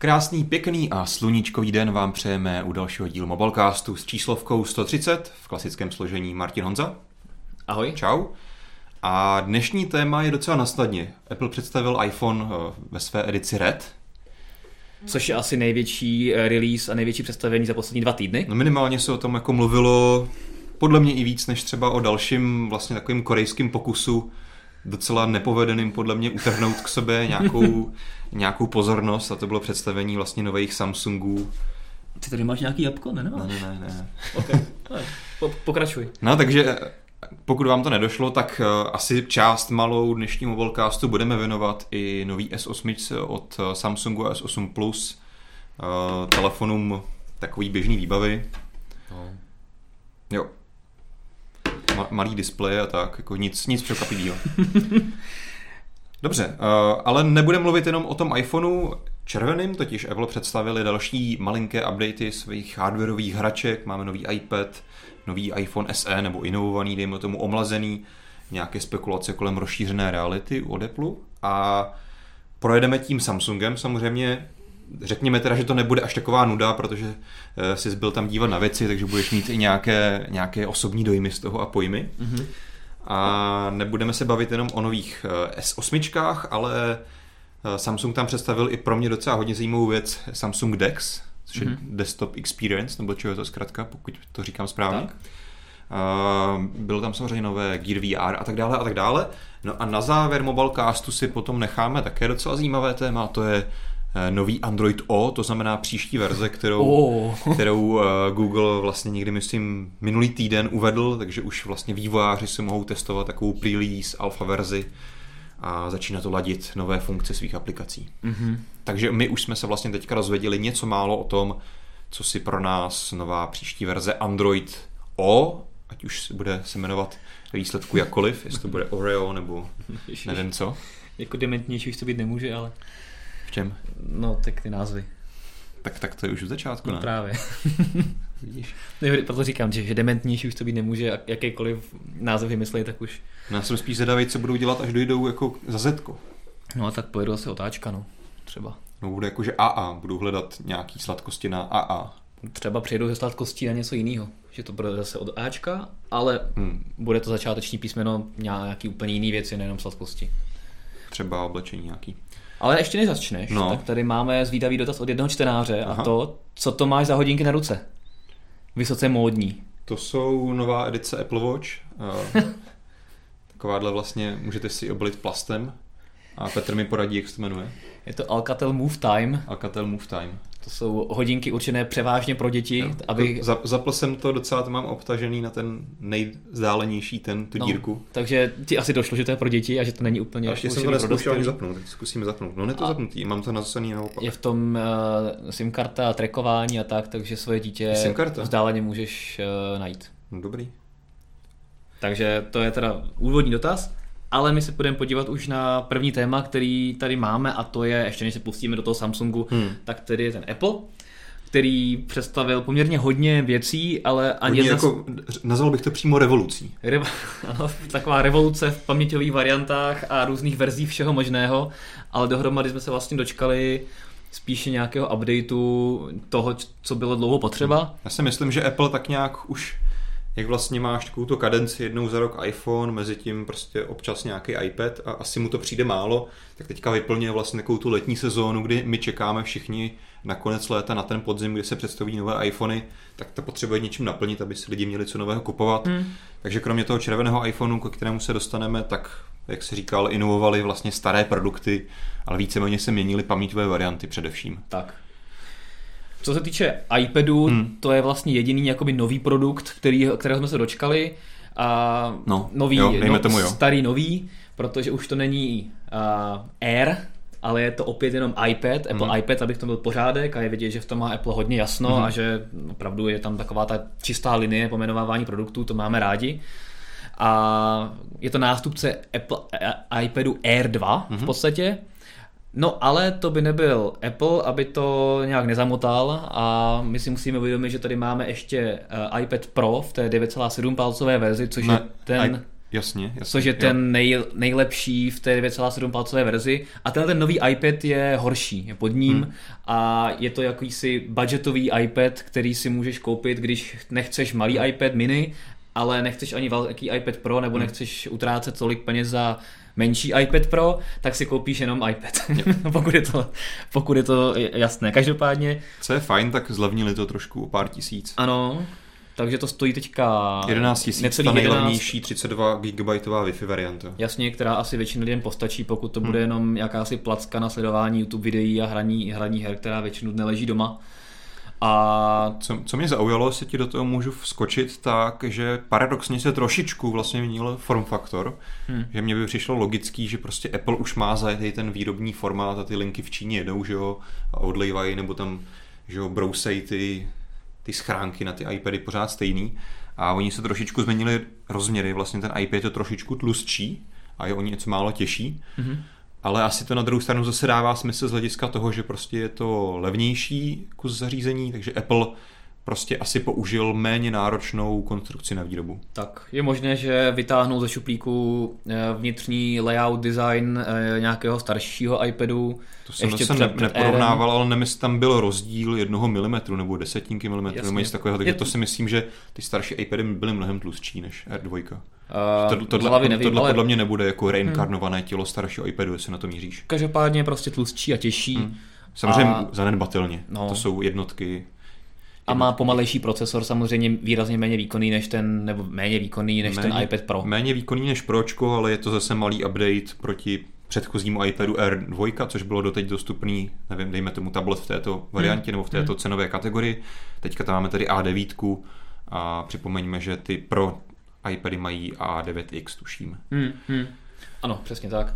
Krásný, pěkný a sluníčkový den vám přejeme u dalšího dílu Mobilecastu s číslovkou 130 v klasickém složení Martin Honza. Ahoj. Čau. A dnešní téma je docela nasnadně. Apple představil iPhone eh, ve své edici Red. Což je asi největší eh, release a největší představení za poslední dva týdny. No minimálně se o tom jako mluvilo podle mě i víc, než třeba o dalším vlastně takovým korejským pokusu docela nepovedeným podle mě utrhnout k sobě nějakou, nějakou pozornost a to bylo představení vlastně nových Samsungů. Ty tady máš nějaký jabko, ne? Ne, ne, ne. ne. Okay. Po, pokračuj. No takže pokud vám to nedošlo, tak uh, asi část malou dnešního mobilecastu budeme věnovat i nový S8 od uh, Samsungu S8 Plus, telefonům takový běžný výbavy. No. Jo, Ma- malý displej a tak, jako nic, nic překvapivého. Dobře, uh, ale nebudeme mluvit jenom o tom iPhoneu červeným, totiž Apple představili další malinké updaty svých hardwareových hraček, máme nový iPad, nový iPhone SE nebo inovovaný, dejme tomu omlazený, nějaké spekulace kolem rozšířené reality od Apple. A projedeme tím Samsungem samozřejmě řekněme teda, že to nebude až taková nuda, protože eh, jsi byl tam dívat na věci, takže budeš mít i nějaké, nějaké osobní dojmy z toho a pojmy. Mm-hmm. A nebudeme se bavit jenom o nových eh, S8, ale eh, Samsung tam představil i pro mě docela hodně zajímavou věc Samsung DeX, což je mm-hmm. Desktop Experience, nebo čeho je to zkrátka, pokud to říkám správně. Tak. Uh, bylo tam samozřejmě nové Gear VR a tak dále a tak dále. No a na závěr Mobilecastu si potom necháme také docela zajímavé téma, to je nový Android O, to znamená příští verze, kterou, oh. kterou eh, Google vlastně někdy, myslím, minulý týden uvedl, takže už vlastně vývojáři si mohou testovat takovou pre-release alfa verzi a začíná to ladit nové funkce svých aplikací. Mm-hmm. Takže my už jsme se vlastně teďka rozvěděli něco málo o tom, co si pro nás nová příští verze Android O, ať už se bude se jmenovat výsledku jakkoliv, jestli to bude Oreo nebo nevím co. Jako dementnější už to být nemůže, ale... V čem? No, tak ty názvy. Tak, tak to je už v začátku, no, ne? právě. Vidíš? No, proto říkám, že, že dementnější už to být nemůže, jakýkoliv název vymyslet, tak už... No, já jsem spíš zvědavý, co budou dělat, až dojdou jako za Zetko. No a tak pojedu asi otáčka, no. Třeba. No bude jako, že AA, budou hledat nějaký sladkosti na AA. Třeba přijedou ze sladkostí na něco jiného. Že to bude zase od Ačka, ale hmm. bude to začáteční písmeno nějaký úplně jiný věci, nejenom sladkosti. Třeba oblečení nějaký. Ale ještě než začneš, no. tak tady máme zvídavý dotaz od jednoho čtenáře Aha. a to, co to máš za hodinky na ruce? Vysoce módní. To jsou nová edice Apple Watch. Takováhle vlastně můžete si obalit plastem a Petr mi poradí, jak se to jmenuje. Je to Alcatel Move Time. Alcatel Move Time. To jsou hodinky určené převážně pro děti. No, aby... Za, zapl jsem to docela, to mám obtažený na ten nejzdálenější, ten, tu no, dírku. Takže ti asi došlo, že to je pro děti a že to není úplně... A ještě jsem to neskoušel ani zapnout, teď zkusíme zapnout. No ne to a zapnutý, mám to nasazený naopak. Je v tom uh, SIM karta, trackování a tak, takže svoje dítě vzdáleně můžeš uh, najít. No, dobrý. Takže to je teda úvodní dotaz. Ale my se budeme podívat už na první téma, který tady máme a to je, ještě než se pustíme do toho Samsungu, hmm. tak tedy je ten Apple, který představil poměrně hodně věcí, ale ani jedna... jako, nazval bych to přímo revolucí. Re... ano, taková revoluce v paměťových variantách a různých verzí všeho možného, ale dohromady jsme se vlastně dočkali spíše nějakého updateu toho, co bylo dlouho potřeba. Já si myslím, že Apple tak nějak už jak vlastně máš takovou tu kadenci jednou za rok iPhone, mezi tím prostě občas nějaký iPad a asi mu to přijde málo, tak teďka vyplňuje vlastně takovou tu letní sezónu, kdy my čekáme všichni na konec léta, na ten podzim, kdy se představí nové iPhony, tak to potřebuje něčím naplnit, aby si lidi měli co nového kupovat. Hmm. Takže kromě toho červeného iPhoneu, ke kterému se dostaneme, tak jak se říkal, inovovali vlastně staré produkty, ale víceméně se měnily paměťové varianty především. Tak. Co se týče iPadu, hmm. to je vlastně jediný jakoby nový produkt, který, kterého jsme se dočkali. A no, nový, jo, no, tomu, jo. starý nový, protože už to není uh, Air, ale je to opět jenom iPad, Apple hmm. iPad, abych to byl pořádek a je vidět, že v tom má Apple hodně jasno hmm. a že opravdu je tam taková ta čistá linie pomenovávání produktů, to máme rádi. A je to nástupce Apple, iPadu Air 2 hmm. v podstatě. No ale to by nebyl Apple, aby to nějak nezamotal a my si musíme uvědomit, že tady máme ještě uh, iPad Pro v té 9,7 palcové verzi, což ne, je ten... Jasně, jasně. Což je ten nej, nejlepší v té 2,7 palcové verzi. A tenhle ten nový iPad je horší, je pod ním hmm. a je to jakýsi budgetový iPad, který si můžeš koupit, když nechceš malý iPad mini, ale nechceš ani velký iPad Pro, nebo hmm. nechceš utrácet tolik peněz za menší iPad Pro, tak si koupíš jenom iPad. pokud, je to, pokud je to jasné. Každopádně... Co je fajn, tak zlevnili to trošku o pár tisíc. Ano, takže to stojí teďka 11 tisíc, ta nejlevnější 32 GB Wi-Fi varianta. Jasně, která asi většinou lidem postačí, pokud to hmm. bude jenom jakási placka na sledování YouTube videí a hraní, hraní her, která většinu dne leží doma. A co, co mě zaujalo, jestli ti do toho můžu vskočit, tak, že paradoxně se trošičku vlastně měnil form faktor, hmm. že mě by přišlo logický, že prostě Apple už má zajetý ten výrobní formát a ty linky v Číně jedou, že jo, a odlejvají, nebo tam, že jo, brousej ty, ty schránky na ty iPady pořád stejný. A oni se trošičku změnili rozměry, vlastně ten iPad je trošičku tlustší a je o něco málo těžší. Hmm ale asi to na druhou stranu zase dává smysl z hlediska toho, že prostě je to levnější kus zařízení, takže Apple prostě asi použil méně náročnou konstrukci na výrobu. Tak, je možné, že vytáhnou ze šuplíku eh, vnitřní layout design eh, nějakého staršího iPadu. To jsem ještě ne, neporovnával, ale nemyslím, tam byl rozdíl jednoho milimetru nebo desetinky milimetru nebo něco takového, takže je... to si myslím, že ty starší iPady byly mnohem tlustší než R2. Uh, to, tohle, nevím, tohle ale... podle mě nebude jako reinkarnované hmm. tělo staršího iPadu, jestli na to míříš. Každopádně prostě tlustší a těžší. Hmm. Samozřejmě a... zanedbatelně. No. To jsou jednotky a má pomalejší procesor, samozřejmě výrazně méně výkonný než ten, nebo méně výkonný než méně, ten iPad Pro. Méně výkonný než Pročko, ale je to zase malý update proti předchozímu iPadu R2, což bylo doteď dostupný, nevím, dejme tomu tablet v této variantě hmm. nebo v této hmm. cenové kategorii. Teďka tam máme tady A9 a připomeňme, že ty Pro iPady mají A9X, tuším. Hmm. Hmm. Ano, přesně tak.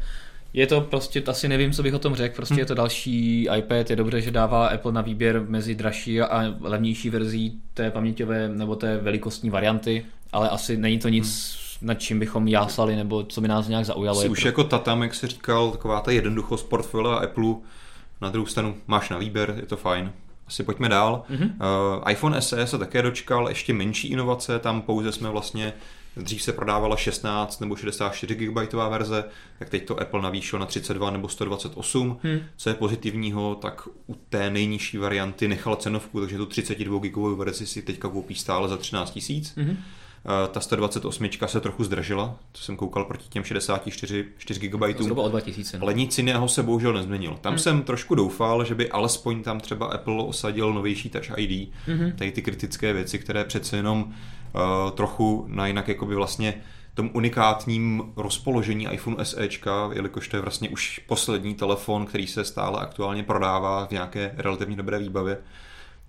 Je to prostě, asi nevím, co bych o tom řekl, prostě hmm. je to další iPad, je dobře, že dává Apple na výběr mezi dražší a levnější verzí té paměťové nebo té velikostní varianty, ale asi není to nic, hmm. nad čím bychom jásali nebo co by nás nějak zaujalo. Jsi už pro... jako tatam, jak jsi říkal, taková ta jednoduchost portfolia Apple, na druhou stranu máš na výběr, je to fajn. Asi pojďme dál. Mm-hmm. Uh, iPhone SE se také dočkal ještě menší inovace, tam pouze jsme vlastně Dřív se prodávala 16 nebo 64 GB verze, tak teď to Apple navýšil na 32 nebo 128. Hmm. Co je pozitivního, tak u té nejnižší varianty nechal cenovku, takže tu 32 GB verzi si teďka koupí stále za 13 tisíc. Hmm. Ta 128 se trochu zdržela, to jsem koukal proti těm 64 4 GB. Zhruba o 2000. Ale nic jiného se bohužel nezměnilo. Tam hmm. jsem trošku doufal, že by alespoň tam třeba Apple osadil novější Touch ID, hmm. tady ty kritické věci, které přece jenom trochu na jinak jakoby vlastně tom unikátním rozpoložení iPhone SEčka, jelikož to je vlastně už poslední telefon, který se stále aktuálně prodává v nějaké relativně dobré výbavě,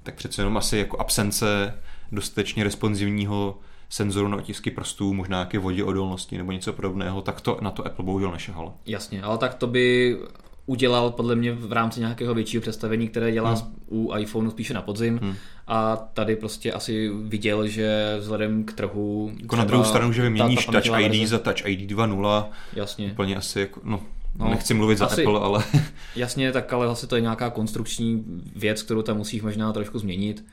tak přece jenom asi jako absence dostatečně responsivního senzoru na otisky prstů, možná nějaké vodě odolnosti nebo něco podobného, tak to na to Apple bohužel nešahalo. Jasně, ale tak to by udělal podle mě v rámci nějakého většího představení, které dělá hmm. u iPhoneu spíše na podzim hmm. a tady prostě asi viděl, že vzhledem k trhu... Jako na druhou stranu, že vyměníš Touch ID verze. za Touch ID 2.0, Jasně. úplně asi jako, no, No, Nechci mluvit za asi, Apple, ale... jasně, tak ale zase to je nějaká konstrukční věc, kterou tam musíš možná trošku změnit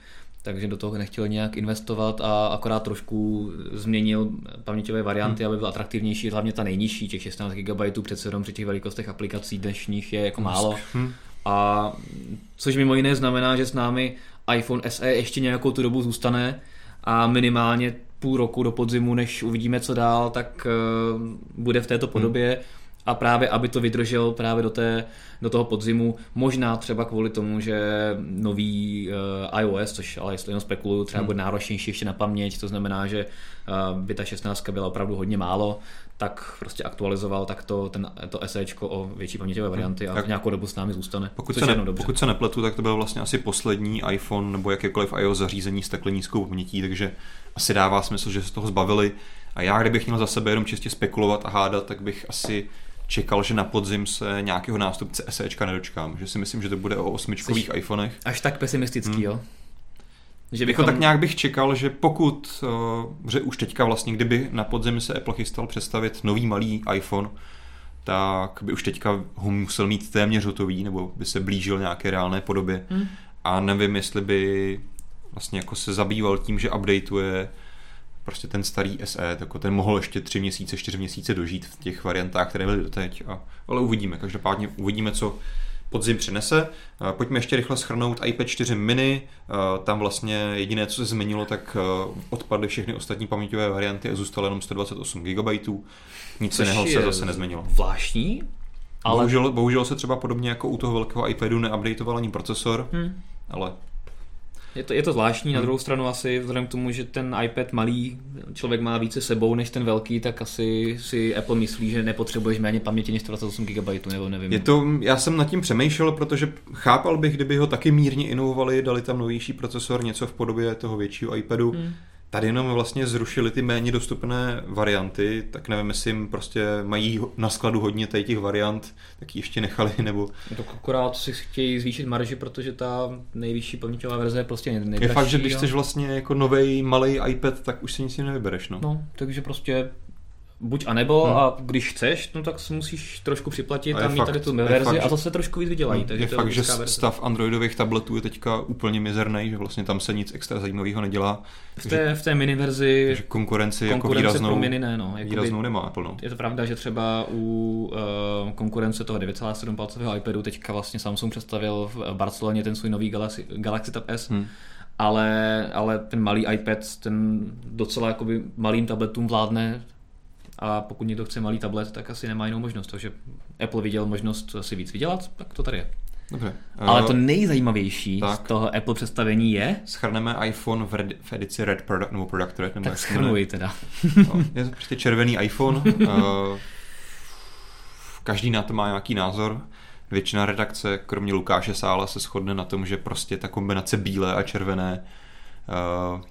takže do toho nechtěl nějak investovat a akorát trošku změnil paměťové varianty, hmm. aby byl atraktivnější, hlavně ta nejnižší, těch 16 GB přece jenom při těch velikostech aplikací dnešních je jako málo. Hmm. A což mimo jiné znamená, že s námi iPhone SE ještě nějakou tu dobu zůstane a minimálně půl roku do podzimu, než uvidíme co dál, tak uh, bude v této podobě. Hmm a právě aby to vydržel právě do, té, do toho podzimu, možná třeba kvůli tomu, že nový uh, iOS, což ale jestli jenom spekuluju, třeba hmm. bude náročnější ještě na paměť, to znamená, že uh, by ta 16 byla opravdu hodně málo, tak prostě aktualizoval takto ten, to SEčko o větší paměťové hmm. varianty a tak, nějakou dobu s námi zůstane. Pokud se, ne, pokud se nepletu, tak to byl vlastně asi poslední iPhone nebo jakékoliv iOS zařízení s takhle nízkou pamětí, takže asi dává smysl, že se toho zbavili. A já, kdybych měl za sebe jenom čistě spekulovat a hádat, tak bych asi čekal, že na podzim se nějakého nástupce SEčka nedočkám. Že si myslím, že to bude o osmičkových Jsi iPhonech. Až tak pesimistický, hmm. jo? Že jako bychom... Jako tak nějak bych čekal, že pokud, uh, že už teďka vlastně, kdyby na podzim se Apple chystal představit nový malý iPhone, tak by už teďka ho musel mít téměř hotový, nebo by se blížil nějaké reálné podobě. Hmm. A nevím, jestli by vlastně jako se zabýval tím, že updateuje prostě ten starý SE, tak ten mohl ještě tři měsíce, čtyři měsíce dožít v těch variantách, které byly doteď. A, ale uvidíme, každopádně uvidíme, co podzim přinese. Pojďme ještě rychle schrnout iPad 4 mini. Tam vlastně jediné, co se změnilo, tak odpadly všechny ostatní paměťové varianty a zůstalo jenom 128 GB. Nic jiného se zase nezměnilo. Zvláštní, ale... Bohužel, bohužel se třeba podobně jako u toho velkého iPadu neupdateoval ani procesor, hmm. ale je to, je to zvláštní, hmm. na druhou stranu asi vzhledem k tomu, že ten iPad malý člověk má více sebou než ten velký, tak asi si Apple myslí, že nepotřebuješ méně paměti než 128 GB, nebo nevím. Je to, já jsem nad tím přemýšlel, protože chápal bych, kdyby ho taky mírně inovovali, dali tam novější procesor, něco v podobě toho většího iPadu. Hmm tady jenom vlastně zrušili ty méně dostupné varianty, tak nevím, jestli jim prostě mají na skladu hodně tady těch variant, tak ještě nechali, nebo... To akorát si chtějí zvýšit marži, protože ta nejvyšší paměťová verze je prostě nejdražší. Je fakt, že když chceš vlastně jako nový malý iPad, tak už si nic nevybereš, no. No, takže prostě buď a nebo hmm. a když chceš, no tak si musíš trošku připlatit a, a mít fakt, tady tu verzi fakt, a to se trošku víc vydělají. Takže je to fakt, že verze. stav androidových tabletů je teďka úplně mizerný, že vlastně tam se nic extra zajímavého nedělá. V té, v té mini verzi že konkurenci, konkurence jako výraznou, pro mini ne, no. výraznou nemá. No. Je to pravda, že třeba u uh, konkurence toho 9,7 palcového iPadu teďka vlastně Samsung představil v Barceloně ten svůj nový Galaxy, Galaxy Tab S, hmm ale, ale ten malý iPad, ten docela jakoby malým tabletům vládne a pokud někdo chce malý tablet, tak asi nemá jinou možnost. Takže Apple viděl možnost si víc vydělat, tak to tady je. Dobře. Ale to nejzajímavější tak. z toho Apple představení je... Schrneme iPhone v, red, v edici Red Product, nebo Product Red. Nebo tak schrnuji teda. no, je to prostě červený iPhone. uh, každý na to má nějaký názor. Většina redakce, kromě Lukáše Sála, se shodne na tom, že prostě ta kombinace bílé a červené Eh,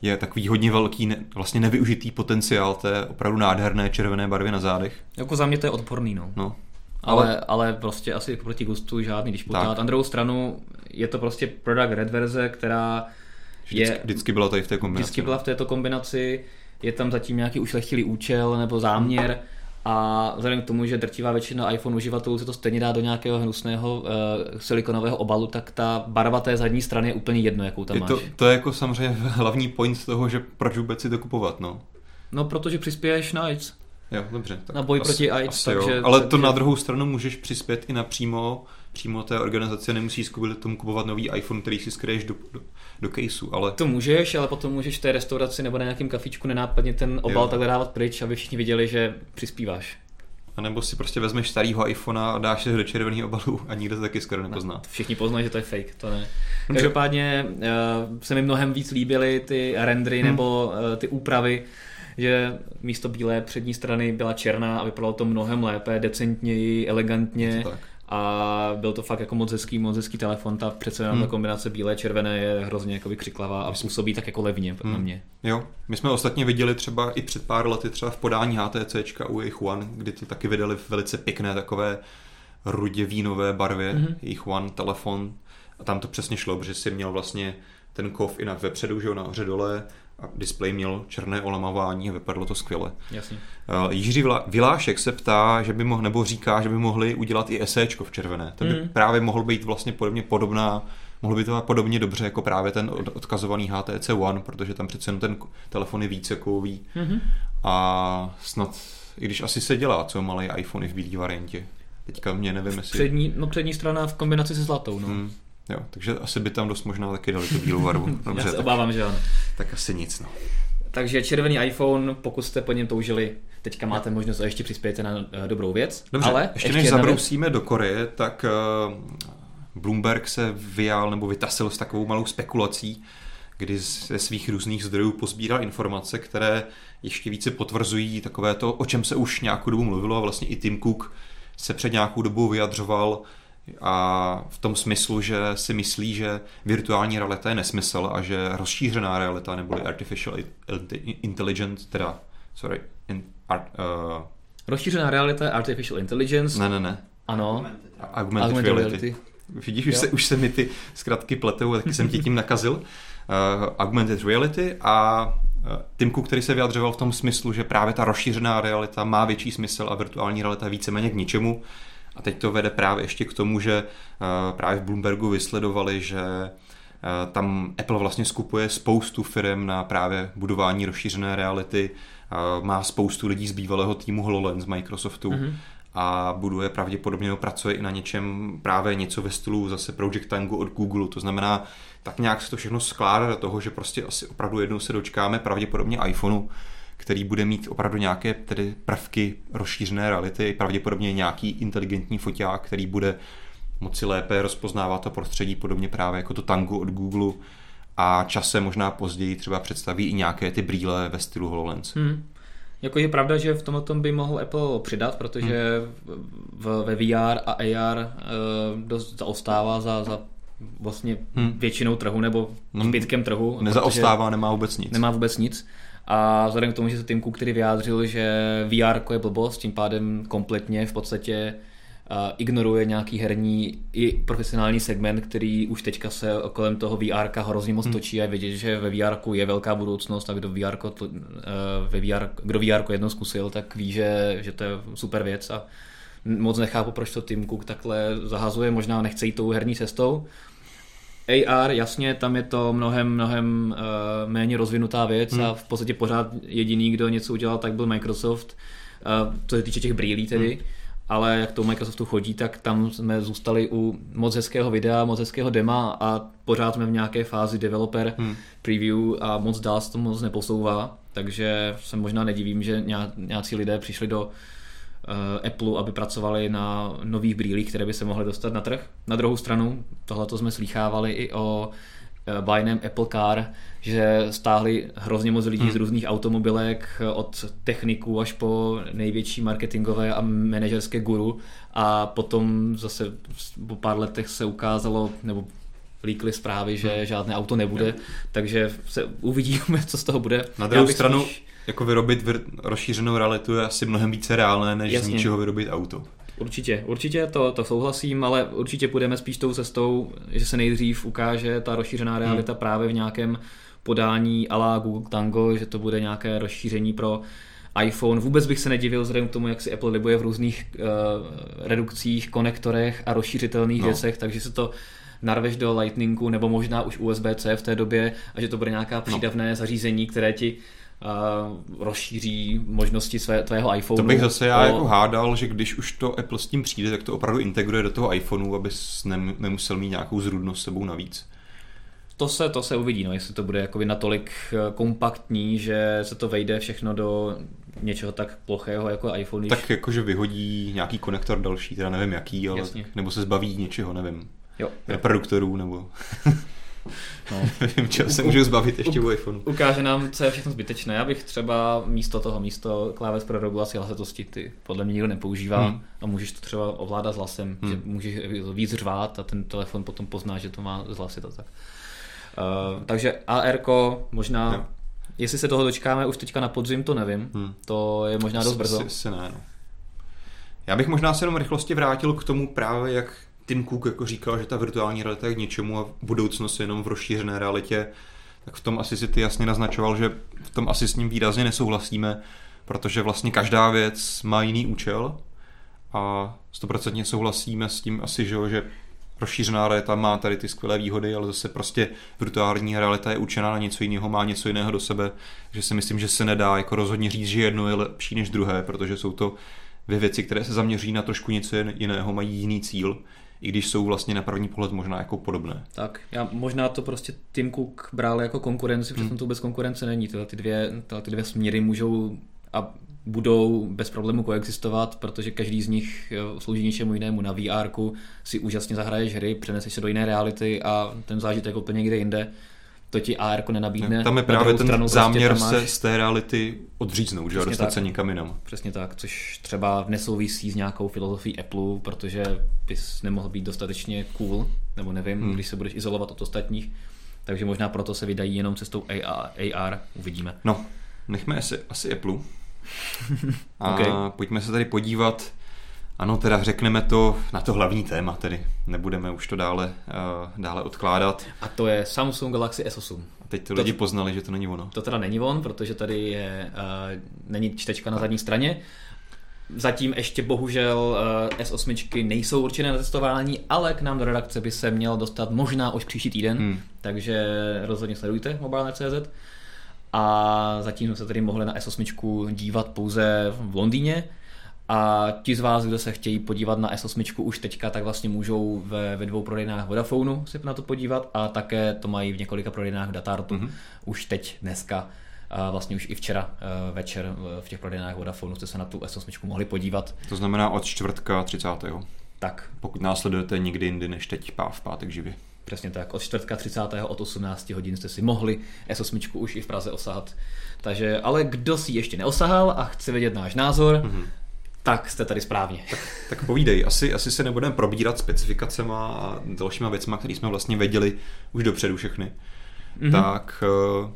je takový hodně velký, vlastně nevyužitý potenciál té opravdu nádherné červené barvy na zádech. Jako za mě to je odporný, no. no. Ale, ale, ale prostě asi proti gustu žádný, když potáhat. Na druhou stranu je to prostě product red verze, která vždycky, je... Vždycky byla tady v té kombinaci. Vždycky byla v této kombinaci, je tam zatím nějaký ušlechtilý účel nebo záměr, a vzhledem k tomu, že drtivá většina iPhone uživatelů se to stejně dá do nějakého hnusného uh, silikonového obalu, tak ta barva té zadní strany je úplně jedno, jakou tam je to, máš. To je jako samozřejmě hlavní point toho, že proč vůbec si to kupovat, no. No, protože přispěješ na AIDS. Jo, dobře. Tak na boj asi, proti AIDS. Asi takže, jo. Ale to takže... na druhou stranu můžeš přispět i napřímo přímo té organizace, nemusíš kvůli tomu kupovat nový iPhone, který si skryješ do, do, do caseu, ale... To můžeš, ale potom můžeš v té restauraci nebo na nějakém kafičku nenápadně ten obal jo. takhle dávat pryč, aby všichni viděli, že přispíváš. A nebo si prostě vezmeš starého iPhone a dáš si ho do červeného obalu a nikdo to taky skoro nepozná. No, všichni poznají, že to je fake, to ne. Každopádně uh, se mi mnohem víc líbily ty rendery hmm. nebo uh, ty úpravy, že místo bílé přední strany byla černá a vypadalo to mnohem lépe, decentněji, elegantně. A byl to fakt jako moc hezký, moc hezký telefon, ta přece hmm. ta kombinace bílé červené je hrozně jako křiklavá a působí tak jako levně hmm. na mě. Jo, my jsme ostatně viděli třeba i před pár lety třeba v podání HTC u jejich One, kdy ty taky vydali velice pěkné takové rudě vínové barvě, hmm. jejich One telefon a tam to přesně šlo, protože si měl vlastně ten kov i na vepředu, že jo, nahoře dole displej měl černé olamování a vypadalo to skvěle. Jasně. Uh, Jiří Vilášek se ptá, že by mohl, nebo říká, že by mohli udělat i esečko v červené. To by mm. právě mohl být vlastně podobně podobná, mohlo by to podobně dobře jako právě ten odkazovaný HTC One, protože tam přece ten telefon je více kový mm-hmm. a snad, i když asi se dělá, co malý iPhone v bílé variantě. Teďka mě nevím, jestli... Přední, no přední strana v kombinaci se zlatou, no. Hmm. Jo, takže asi by tam dost možná taky dali tu bílou barvu. Dobře, Já se obávám, že ano. Tak asi nic, no. Takže červený iPhone, pokud jste po něm toužili, teďka máte možnost a ještě přispějete na uh, dobrou věc. Dobře, ale ještě, ještě než zabrousíme věc... do Koreje, tak uh, Bloomberg se vyjal nebo vytasil s takovou malou spekulací, kdy ze svých různých zdrojů pozbíral informace, které ještě více potvrzují takové to, o čem se už nějakou dobu mluvilo a vlastně i Tim Cook se před nějakou dobou vyjadřoval a v tom smyslu, že si myslí, že virtuální realita je nesmysl a že rozšířená realita neboli artificial intelligence, teda, sorry, in, art, uh, Rozšířená realita je artificial intelligence. Ne, ne, ne. Ano. Augmented, augmented reality. reality. Vidíš, už se, už se mi ty zkratky pletou, taky jsem ti tím nakazil. Uh, augmented reality a uh, Tim Cook, který se vyjadřoval v tom smyslu, že právě ta rozšířená realita má větší smysl a virtuální realita víceméně k ničemu. A teď to vede právě ještě k tomu, že uh, právě v Bloombergu vysledovali, že Tam Apple vlastně skupuje spoustu firm na právě budování rozšířené reality, má spoustu lidí z bývalého týmu HoloLens Microsoftu. Mm-hmm a buduje pravděpodobně pracuje i na něčem právě něco ve stylu zase Project Tango od Google. To znamená, tak nějak se to všechno skládá do toho, že prostě asi opravdu jednou se dočkáme pravděpodobně iPhoneu, který bude mít opravdu nějaké tedy prvky rozšířené reality, pravděpodobně nějaký inteligentní foťák, který bude moci lépe rozpoznávat to prostředí, podobně právě jako to Tango od Google a čase možná později třeba představí i nějaké ty brýle ve stylu HoloLens. Hmm. Jako je pravda, že v tomhle tom by mohl Apple přidat, protože hmm. v, ve VR a AR uh, eh, dost zaostává za, za vlastně hmm. většinou trhu nebo no, zbytkem trhu. Nezaostává, nemá vůbec nic. Nemá vůbec nic. A vzhledem k tomu, že se Tim Cook který vyjádřil, že VR je blbost, tím pádem kompletně v podstatě ignoruje nějaký herní i profesionální segment, který už teďka se kolem toho VR hrozně moc hmm. točí a je vidět, že ve VR je velká budoucnost a kdo VR, uh, ve VR, kdo VR jednou zkusil, tak ví, že, že to je super věc a moc nechápu, proč to Tim Cook takhle zahazuje, možná nechce jít tou herní cestou. AR, jasně, tam je to mnohem, mnohem uh, méně rozvinutá věc hmm. a v podstatě pořád jediný, kdo něco udělal, tak byl Microsoft, uh, co se týče těch brýlí tedy. Hmm ale jak to Microsoftu chodí, tak tam jsme zůstali u moc hezkého videa, moc hezkého dema a pořád jsme v nějaké fázi developer hmm. preview a moc dál se to moc neposouvá, takže se možná nedivím, že nějací lidé přišli do Apple, aby pracovali na nových brýlích, které by se mohly dostat na trh. Na druhou stranu, tohle jsme slýchávali i o Eh, bajném Apple Car, že stáhli hrozně moc lidí hmm. z různých automobilek, eh, od techniků až po největší marketingové a manažerské guru a potom zase po pár letech se ukázalo, nebo líkly zprávy, že hmm. žádné auto nebude, takže se uvidíme, co z toho bude. Na druhou stranu, spíš... jako vyrobit vir- rozšířenou realitu je asi mnohem více reálné, než Jasně. z ničeho vyrobit auto. Určitě, určitě to, to souhlasím, ale určitě půjdeme spíš tou cestou, že se nejdřív ukáže ta rozšířená hmm. realita hmm. právě v nějakém podání ala Google Tango, že to bude nějaké rozšíření pro iPhone. Vůbec bych se nedivil vzhledem k tomu, jak si Apple libuje v různých uh, redukcích, konektorech a rozšířitelných no. věcech, takže se to narveš do Lightningu nebo možná už USB-C v té době a že to bude nějaká no. přídavné no. zařízení, které ti uh, rozšíří možnosti své, tvého iPhoneu. To bych zase já o... jako hádal, že když už to Apple s tím přijde, tak to opravdu integruje do toho iPhoneu, abys nemusel mít nějakou zrůdnost sebou navíc. To se, to se uvidí, no, jestli to bude jakoby natolik eh, kompaktní, že se to vejde všechno do něčeho tak plochého jako iPhone. Když... Tak jakože vyhodí nějaký konektor další, teda nevím jaký, ale Jasně. nebo se zbaví něčeho, nevím. Jo. Reproduktorů nebo... No. Nevím, čeho se můžu zbavit ještě u iPhoneu. Ukáže nám, co je všechno zbytečné. Já bych třeba místo toho, místo kláves pro regulaci hlasitosti, ty podle mě nikdo nepoužívá hmm. a můžeš to třeba ovládat s hlasem, hmm. že můžeš víc řvát a ten telefon potom pozná, že to má zhlasit a tak. Uh, takže AR možná, jo. jestli se toho dočkáme už teďka na podzim, to nevím. Hmm. To je možná dost brzo. Asi, asi ne, no. Já bych možná se jenom rychlosti vrátil k tomu právě, jak Tim Cook jako říkal, že ta virtuální realita je k něčemu a budoucnost je jenom v rozšířené realitě, tak v tom asi si ty jasně naznačoval, že v tom asi s ním výrazně nesouhlasíme, protože vlastně každá věc má jiný účel a stoprocentně souhlasíme s tím asi, že, že rozšířená realita má tady ty skvělé výhody, ale zase prostě virtuální realita je učená na něco jiného, má něco jiného do sebe, že si myslím, že se nedá jako rozhodně říct, že jedno je lepší než druhé, protože jsou to dvě věci, které se zaměří na trošku něco jiného, mají jiný cíl i když jsou vlastně na první pohled možná jako podobné. Tak, já možná to prostě Tim Cook bral jako konkurenci, protože hmm. to vůbec konkurence není. Tyhle ty dvě, tyhle ty dvě směry můžou a budou bez problému koexistovat, protože každý z nich slouží něčemu jinému. Na VR si úžasně zahraješ hry, přeneseš se do jiné reality a ten zážitek úplně někde jinde to ti AR nenabídne. Tam je právě ten stranu prostě záměr prostě máš... se z té reality odříznout, že dostat se nikam jinam. Přesně tak, což třeba nesouvisí s nějakou filozofií Apple, protože bys nemohl být dostatečně cool, nebo nevím, hmm. když se budeš izolovat od ostatních. Takže možná proto se vydají jenom cestou AR, AR uvidíme. No, nechme asi, asi Apple. A okay. pojďme se tady podívat ano, teda řekneme to na to hlavní téma, tedy nebudeme už to dále, uh, dále odkládat. A to je Samsung Galaxy S8. A teď to, to lidi poznali, že to není ono. To teda není on, protože tady je, uh, není čtečka na zadní straně. Zatím ještě bohužel eh, S8 nejsou určené na testování, ale k nám do redakce by se měl dostat možná už příští týden, hmm. takže rozhodně sledujte mobile.cz. A zatím jsme se tedy mohli na S8 dívat pouze v Londýně. A ti z vás, kdo se chtějí podívat na S8 už teďka, tak vlastně můžou ve, ve dvou prodejnách Vodafonu se na to podívat a také to mají v několika prodejnách Datartu mm-hmm. už teď, dneska. A vlastně už i včera eh, večer v těch prodejnách Vodafonu jste se na tu S8 mohli podívat. To znamená od čtvrtka 30. Tak. Pokud následujete nikdy jindy než teď v pátek živě. Přesně tak, od čtvrtka 30. od 18 hodin jste si mohli S8 už i v Praze osahat. Takže, ale kdo si ještě neosahal a chce vědět náš názor, mm-hmm. Tak jste tady správně. Tak, tak povídej, asi, asi se nebudeme probírat specifikacema a dalšíma věcma, které jsme vlastně věděli už dopředu všechny. Mm-hmm. Tak uh,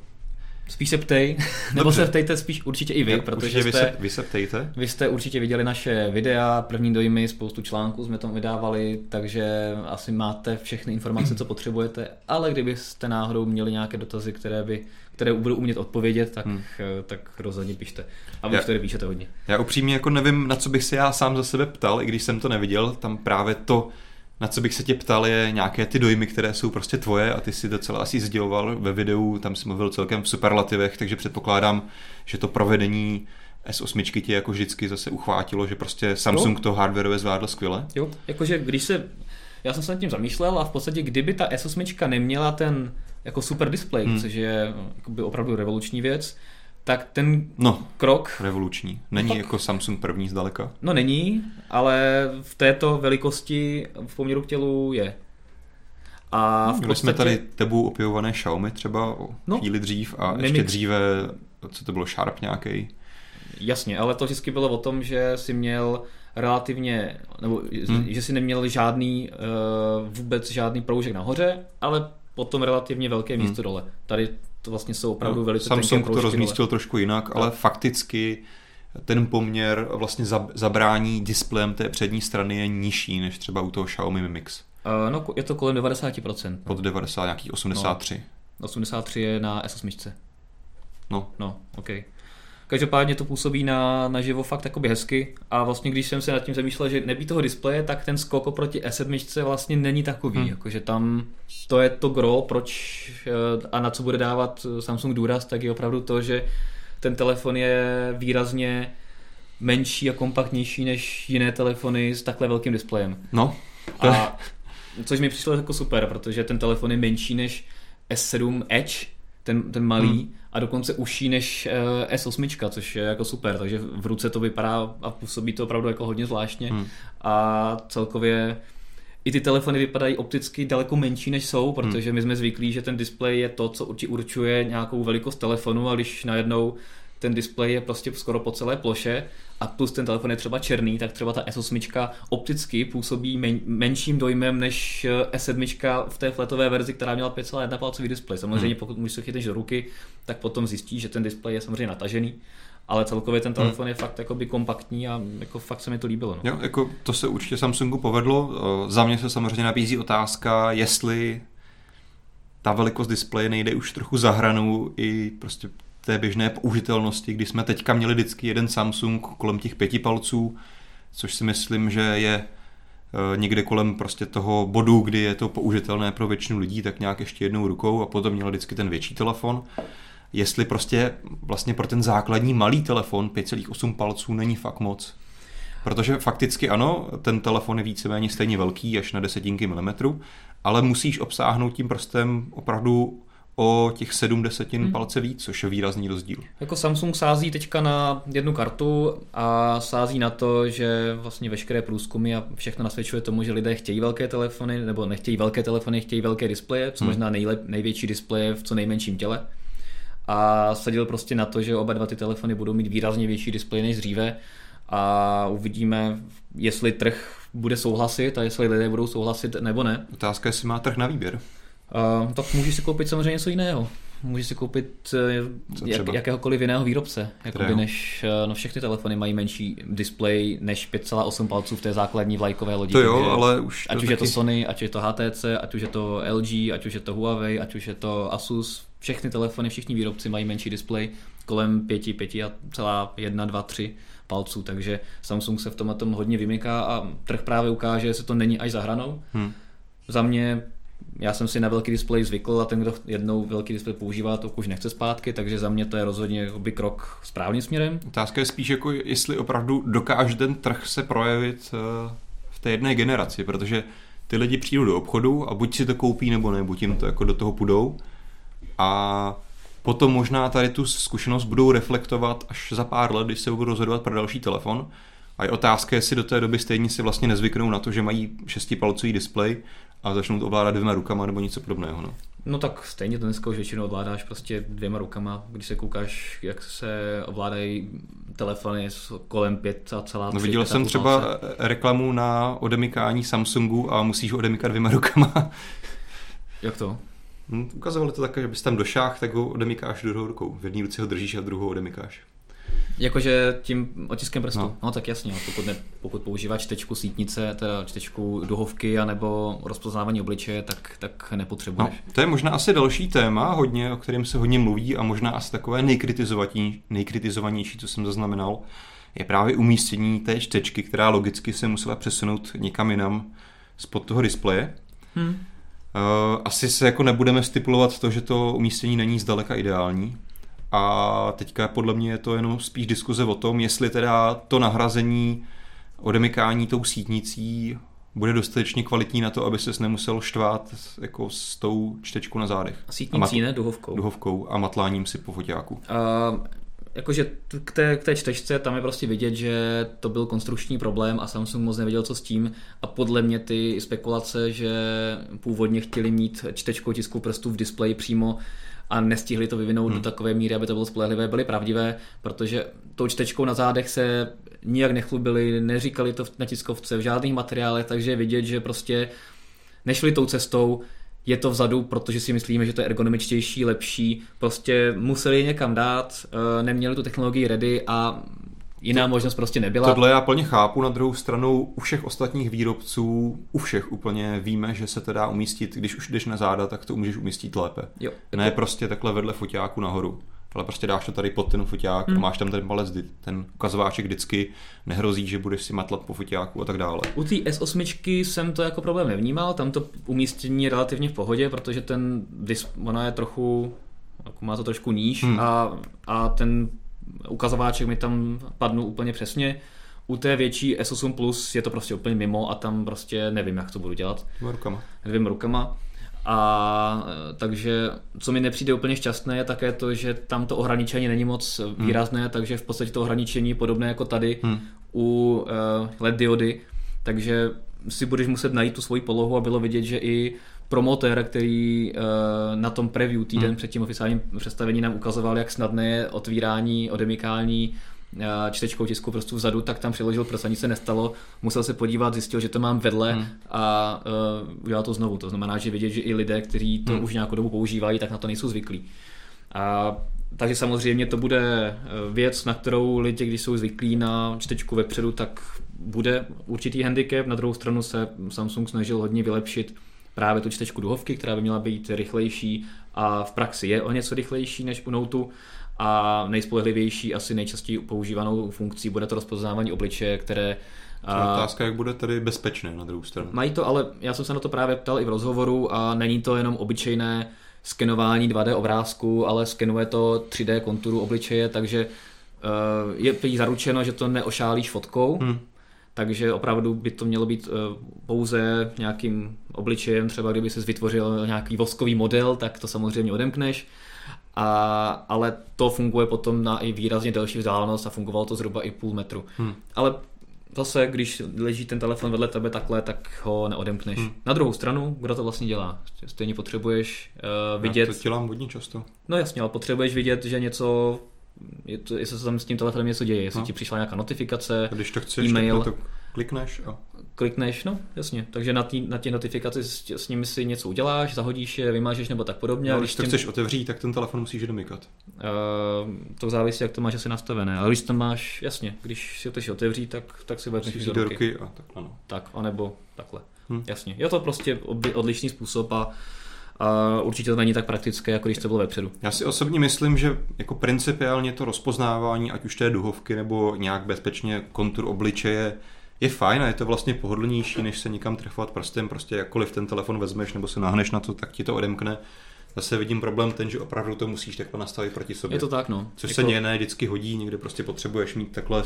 Spíš se ptej, nebo se ptejte spíš určitě i vy, protože jste, vy, se, vy se ptejte. Vy jste určitě viděli naše videa, první dojmy, spoustu článků jsme tam vydávali, takže asi máte všechny informace, co potřebujete, ale kdybyste náhodou měli nějaké dotazy, které by které budou umět odpovědět, tak, hmm. tak rozhodně pište. A už tady píšete hodně. Já upřímně jako nevím, na co bych se já sám za sebe ptal, i když jsem to neviděl, tam právě to, na co bych se tě ptal, je nějaké ty dojmy, které jsou prostě tvoje a ty si docela asi sděloval ve videu, tam si mluvil celkem v superlativech, takže předpokládám, že to provedení S8 tě jako vždycky zase uchvátilo, že prostě Samsung jo. to hardwareové zvládl skvěle. Jo, jakože když se, já jsem se nad tím zamýšlel a v podstatě kdyby ta S8 neměla ten jako super display, hmm. což je opravdu revoluční věc, tak ten no, krok... revoluční. Není no, jako Samsung první zdaleka. No není, ale v této velikosti v poměru k tělu je. A v podstatě... jsme tady tebou opěvované Xiaomi třeba o no, chvíli dřív a nemix... ještě dříve, co to bylo, Sharp nějaký. Jasně, ale to vždycky bylo o tom, že si měl relativně, nebo hmm. že si neměl žádný, uh, vůbec žádný proužek nahoře, ale potom relativně velké místo hmm. dole. Tady to vlastně jsou opravdu no, velice Samsung to rozmístil trošku jinak, no. ale fakticky ten poměr vlastně zabrání displejem té přední strany je nižší než třeba u toho Xiaomi Mi Mix. Uh, no, je to kolem 90%. No. Pod 90, nějakých 83. No, 83 je na S8. No. No, OK. Každopádně to působí na, na živo fakt takoby hezky a vlastně když jsem se nad tím zamýšlel, že nebýt toho displeje, tak ten skok oproti S7 vlastně není takový, hmm. jakože tam to je to gro, proč eh, a na co bude dávat Samsung důraz, tak je opravdu to, že ten telefon je výrazně menší a kompaktnější než jiné telefony s takhle velkým displejem. No. A, což mi přišlo jako super, protože ten telefon je menší než S7 Edge, ten, ten malý, hmm. A dokonce uší než uh, S8, což je jako super, takže v ruce to vypadá a působí to opravdu jako hodně zvláštně hmm. a celkově i ty telefony vypadají opticky daleko menší, než jsou, protože hmm. my jsme zvyklí, že ten displej je to, co určuje nějakou velikost telefonu a když najednou ten displej je prostě skoro po celé ploše a plus ten telefon je třeba černý, tak třeba ta S8 opticky působí men, menším dojmem než eh, S7 v té flatové verzi, která měla 5,1 palcový displej. Samozřejmě hmm. pokud můžeš se chytneš do ruky, tak potom zjistíš, že ten displej je samozřejmě natažený ale celkově ten telefon hmm. je fakt jakoby kompaktní a jako fakt se mi to líbilo. No. Jo, jako to se určitě Samsungu povedlo. Eh, za mě se samozřejmě nabízí otázka, jestli ta velikost displeje nejde už trochu za hranu i prostě té běžné použitelnosti, kdy jsme teďka měli vždycky jeden Samsung kolem těch pěti palců, což si myslím, že je eh, někde kolem prostě toho bodu, kdy je to použitelné pro většinu lidí, tak nějak ještě jednou rukou a potom měl vždycky ten větší telefon. Jestli prostě vlastně pro ten základní malý telefon 5,8 palců není fakt moc. Protože fakticky ano, ten telefon je víceméně stejně velký, až na desetinky milimetru, ale musíš obsáhnout tím prstem opravdu o těch 7 desetin hmm. palce víc, což je výrazný rozdíl. Jako Samsung sází teďka na jednu kartu a sází na to, že vlastně veškeré průzkumy a všechno nasvědčuje tomu, že lidé chtějí velké telefony, nebo nechtějí velké telefony, chtějí velké displeje, co hmm. možná nejlep, největší displeje v co nejmenším těle. A sadil prostě na to, že oba dva ty telefony budou mít výrazně větší displej než dříve a uvidíme, jestli trh bude souhlasit a jestli lidé budou souhlasit nebo ne. Otázka je, jestli má trh na výběr. Uh, tak můžeš si koupit samozřejmě něco jiného. Můžeš si koupit uh, jak, jakéhokoliv jiného výrobce. Jakoby než, uh, no všechny telefony mají menší display než 5,8 palců v té základní vlajkové lodi. To jo, ale už Ať už taky... je to Sony, ať je to HTC, ať už je to LG, ať už je to Huawei, ať už je to Asus, všechny telefony, všichni výrobci mají menší display kolem 5, 5 a celá 1, 2, 3 palců, takže Samsung se v tom tom hodně vymyká a trh právě ukáže, že se to není až za hranou. Hmm. Za mě já jsem si na velký displej zvykl a ten, kdo jednou velký displej používá, to už nechce zpátky, takže za mě to je rozhodně by krok správným směrem. Otázka je spíš jako, jestli opravdu dokáže ten trh se projevit eh, v té jedné generaci, protože ty lidi přijdou do obchodu a buď si to koupí nebo ne, buď jim to jako do toho půjdou a potom možná tady tu zkušenost budou reflektovat až za pár let, když se budou rozhodovat pro další telefon. A je otázka, jestli do té doby stejně si vlastně nezvyknou na to, že mají šestipalcový displej a začnou to ovládat dvěma rukama nebo něco podobného. No. No tak stejně to dneska už většinou ovládáš prostě dvěma rukama, když se koukáš, jak se ovládají telefony s kolem 5 a celá No viděl jsem třeba reklamu na odemykání Samsungu a musíš ho odemykat dvěma rukama. Jak to? Hm, ukazovali to tak, že bys tam došáhl, tak ho odemykáš druhou rukou. V jedné ruce ho držíš a druhou odemykáš. Jakože tím otiskem prstu. No, no tak jasně, pokud, ne, pokud používá čtečku sítnice, teda čtečku duhovky anebo rozpoznávání obličeje, tak, tak nepotřebuješ. No, to je možná asi další téma, hodně, o kterém se hodně mluví a možná asi takové nejkritizovanější, co jsem zaznamenal, je právě umístění té čtečky, která logicky se musela přesunout někam jinam spod toho displeje. Hmm. Uh, asi se jako nebudeme stipulovat to, že to umístění není zdaleka ideální, a teďka podle mě je to jenom spíš diskuze o tom, jestli teda to nahrazení odemykání tou sítnicí bude dostatečně kvalitní na to, aby ses nemusel štvát jako s tou čtečkou na zádech. Sítnicí, ne? Duhovkou. Duhovkou a matláním si po foťáku. Uh, jakože k té, k té čtečce tam je prostě vidět, že to byl konstrukční problém a Samsung moc nevěděl, co s tím a podle mě ty spekulace, že původně chtěli mít čtečkou tisku prstů v displeji přímo a nestihli to vyvinout hmm. do takové míry, aby to bylo spolehlivé, byly pravdivé, protože tou čtečkou na zádech se nijak nechlubili, neříkali to na tiskovce v žádných materiálech, takže je vidět, že prostě nešli tou cestou, je to vzadu, protože si myslíme, že to je ergonomičtější, lepší, prostě museli někam dát, eh, neměli tu technologii ready a Jiná to, možnost prostě nebyla. Tohle já plně chápu, na druhou stranu u všech ostatních výrobců, u všech úplně víme, že se to dá umístit, když už jdeš na záda, tak to můžeš umístit lépe. Jo, ne prostě takhle vedle foťáku nahoru. Ale prostě dáš to tady pod ten foťák hmm. a máš tam ten palec, ten ukazováček vždycky nehrozí, že budeš si matlat po foťáku a tak dále. U té S8 jsem to jako problém nevnímal, tam to umístění je relativně v pohodě, protože ten ona je trochu, jako má to trošku níž hmm. a, a ten ukazováček mi tam padnou úplně přesně. U té větší S8 Plus je to prostě úplně mimo a tam prostě nevím, jak to budu dělat. Dvěma rukama. Dvěma rukama. A takže co mi nepřijde úplně šťastné je také to, že tam to ohraničení není moc hmm. výrazné, hmm. takže v podstatě to ohraničení je podobné jako tady hmm. u uh, LED diody, takže si budeš muset najít tu svoji polohu a bylo vidět, že i promotér, který uh, na tom preview týden hmm. před tím oficiálním představení nám ukazoval, jak snadné je otvírání, odemykání uh, čtečkou tisku prostě vzadu, tak tam přiložil prst, nic se nestalo, musel se podívat, zjistil, že to mám vedle hmm. a uh, udělal to znovu. To znamená, že vidět, že i lidé, kteří to hmm. už nějakou dobu používají, tak na to nejsou zvyklí. A takže samozřejmě to bude věc, na kterou lidi, když jsou zvyklí na čtečku vepředu, tak bude určitý handicap. Na druhou stranu se Samsung snažil hodně vylepšit právě tu čtečku duhovky, která by měla být rychlejší a v praxi je o něco rychlejší než u Note a nejspolehlivější, asi nejčastěji používanou funkcí bude to rozpoznávání obličeje, které a otázka, jak bude tady bezpečné na druhou stranu. Mají to, ale já jsem se na to právě ptal i v rozhovoru a není to jenom obyčejné skenování 2D obrázku, ale skenuje to 3D konturu obličeje, takže je zaručeno, že to neošálíš fotkou, hmm takže opravdu by to mělo být eh, pouze nějakým obličejem, třeba kdyby se vytvořil nějaký voskový model, tak to samozřejmě odemkneš, a, ale to funguje potom na i výrazně delší vzdálenost a fungovalo to zhruba i půl metru. Hmm. Ale zase, když leží ten telefon vedle tebe takhle, tak ho neodemkneš. Hmm. Na druhou stranu, kdo to vlastně dělá? Stejně potřebuješ uh, vidět... Já to dělám hodně často. No jasně, ale potřebuješ vidět, že něco je to, jestli se tam s tím telefonem něco děje, jestli no. ti přišla nějaká notifikace, a když to chceš, e-mail, tak to klikneš a... Klikneš, no jasně, takže na, tý, na těch notifikaci s, s nimi si něco uděláš, zahodíš je, vymážeš nebo tak podobně. No, a když to tím... chceš otevřít, tak ten telefon musíš domykat. Uh, to závisí, jak to máš asi nastavené, ale když to máš, jasně, když si to chceš otevřít, tak, tak si vezmeš do, do ruky. a tak, ano. Tak, anebo takhle, hm. jasně. Je to prostě odlišný způsob a a určitě to není tak praktické, jako když to bylo vepředu. Já si osobně myslím, že jako principiálně to rozpoznávání, ať už té duhovky nebo nějak bezpečně kontur obličeje, je fajn a je to vlastně pohodlnější, než se nikam trefovat prstem, prostě jakkoliv ten telefon vezmeš nebo se nahneš na to, tak ti to odemkne. Zase vidím problém ten, že opravdu to musíš takhle nastavit proti sobě. Je to tak, no. Což jako... se ne vždycky hodí, někde prostě potřebuješ mít takhle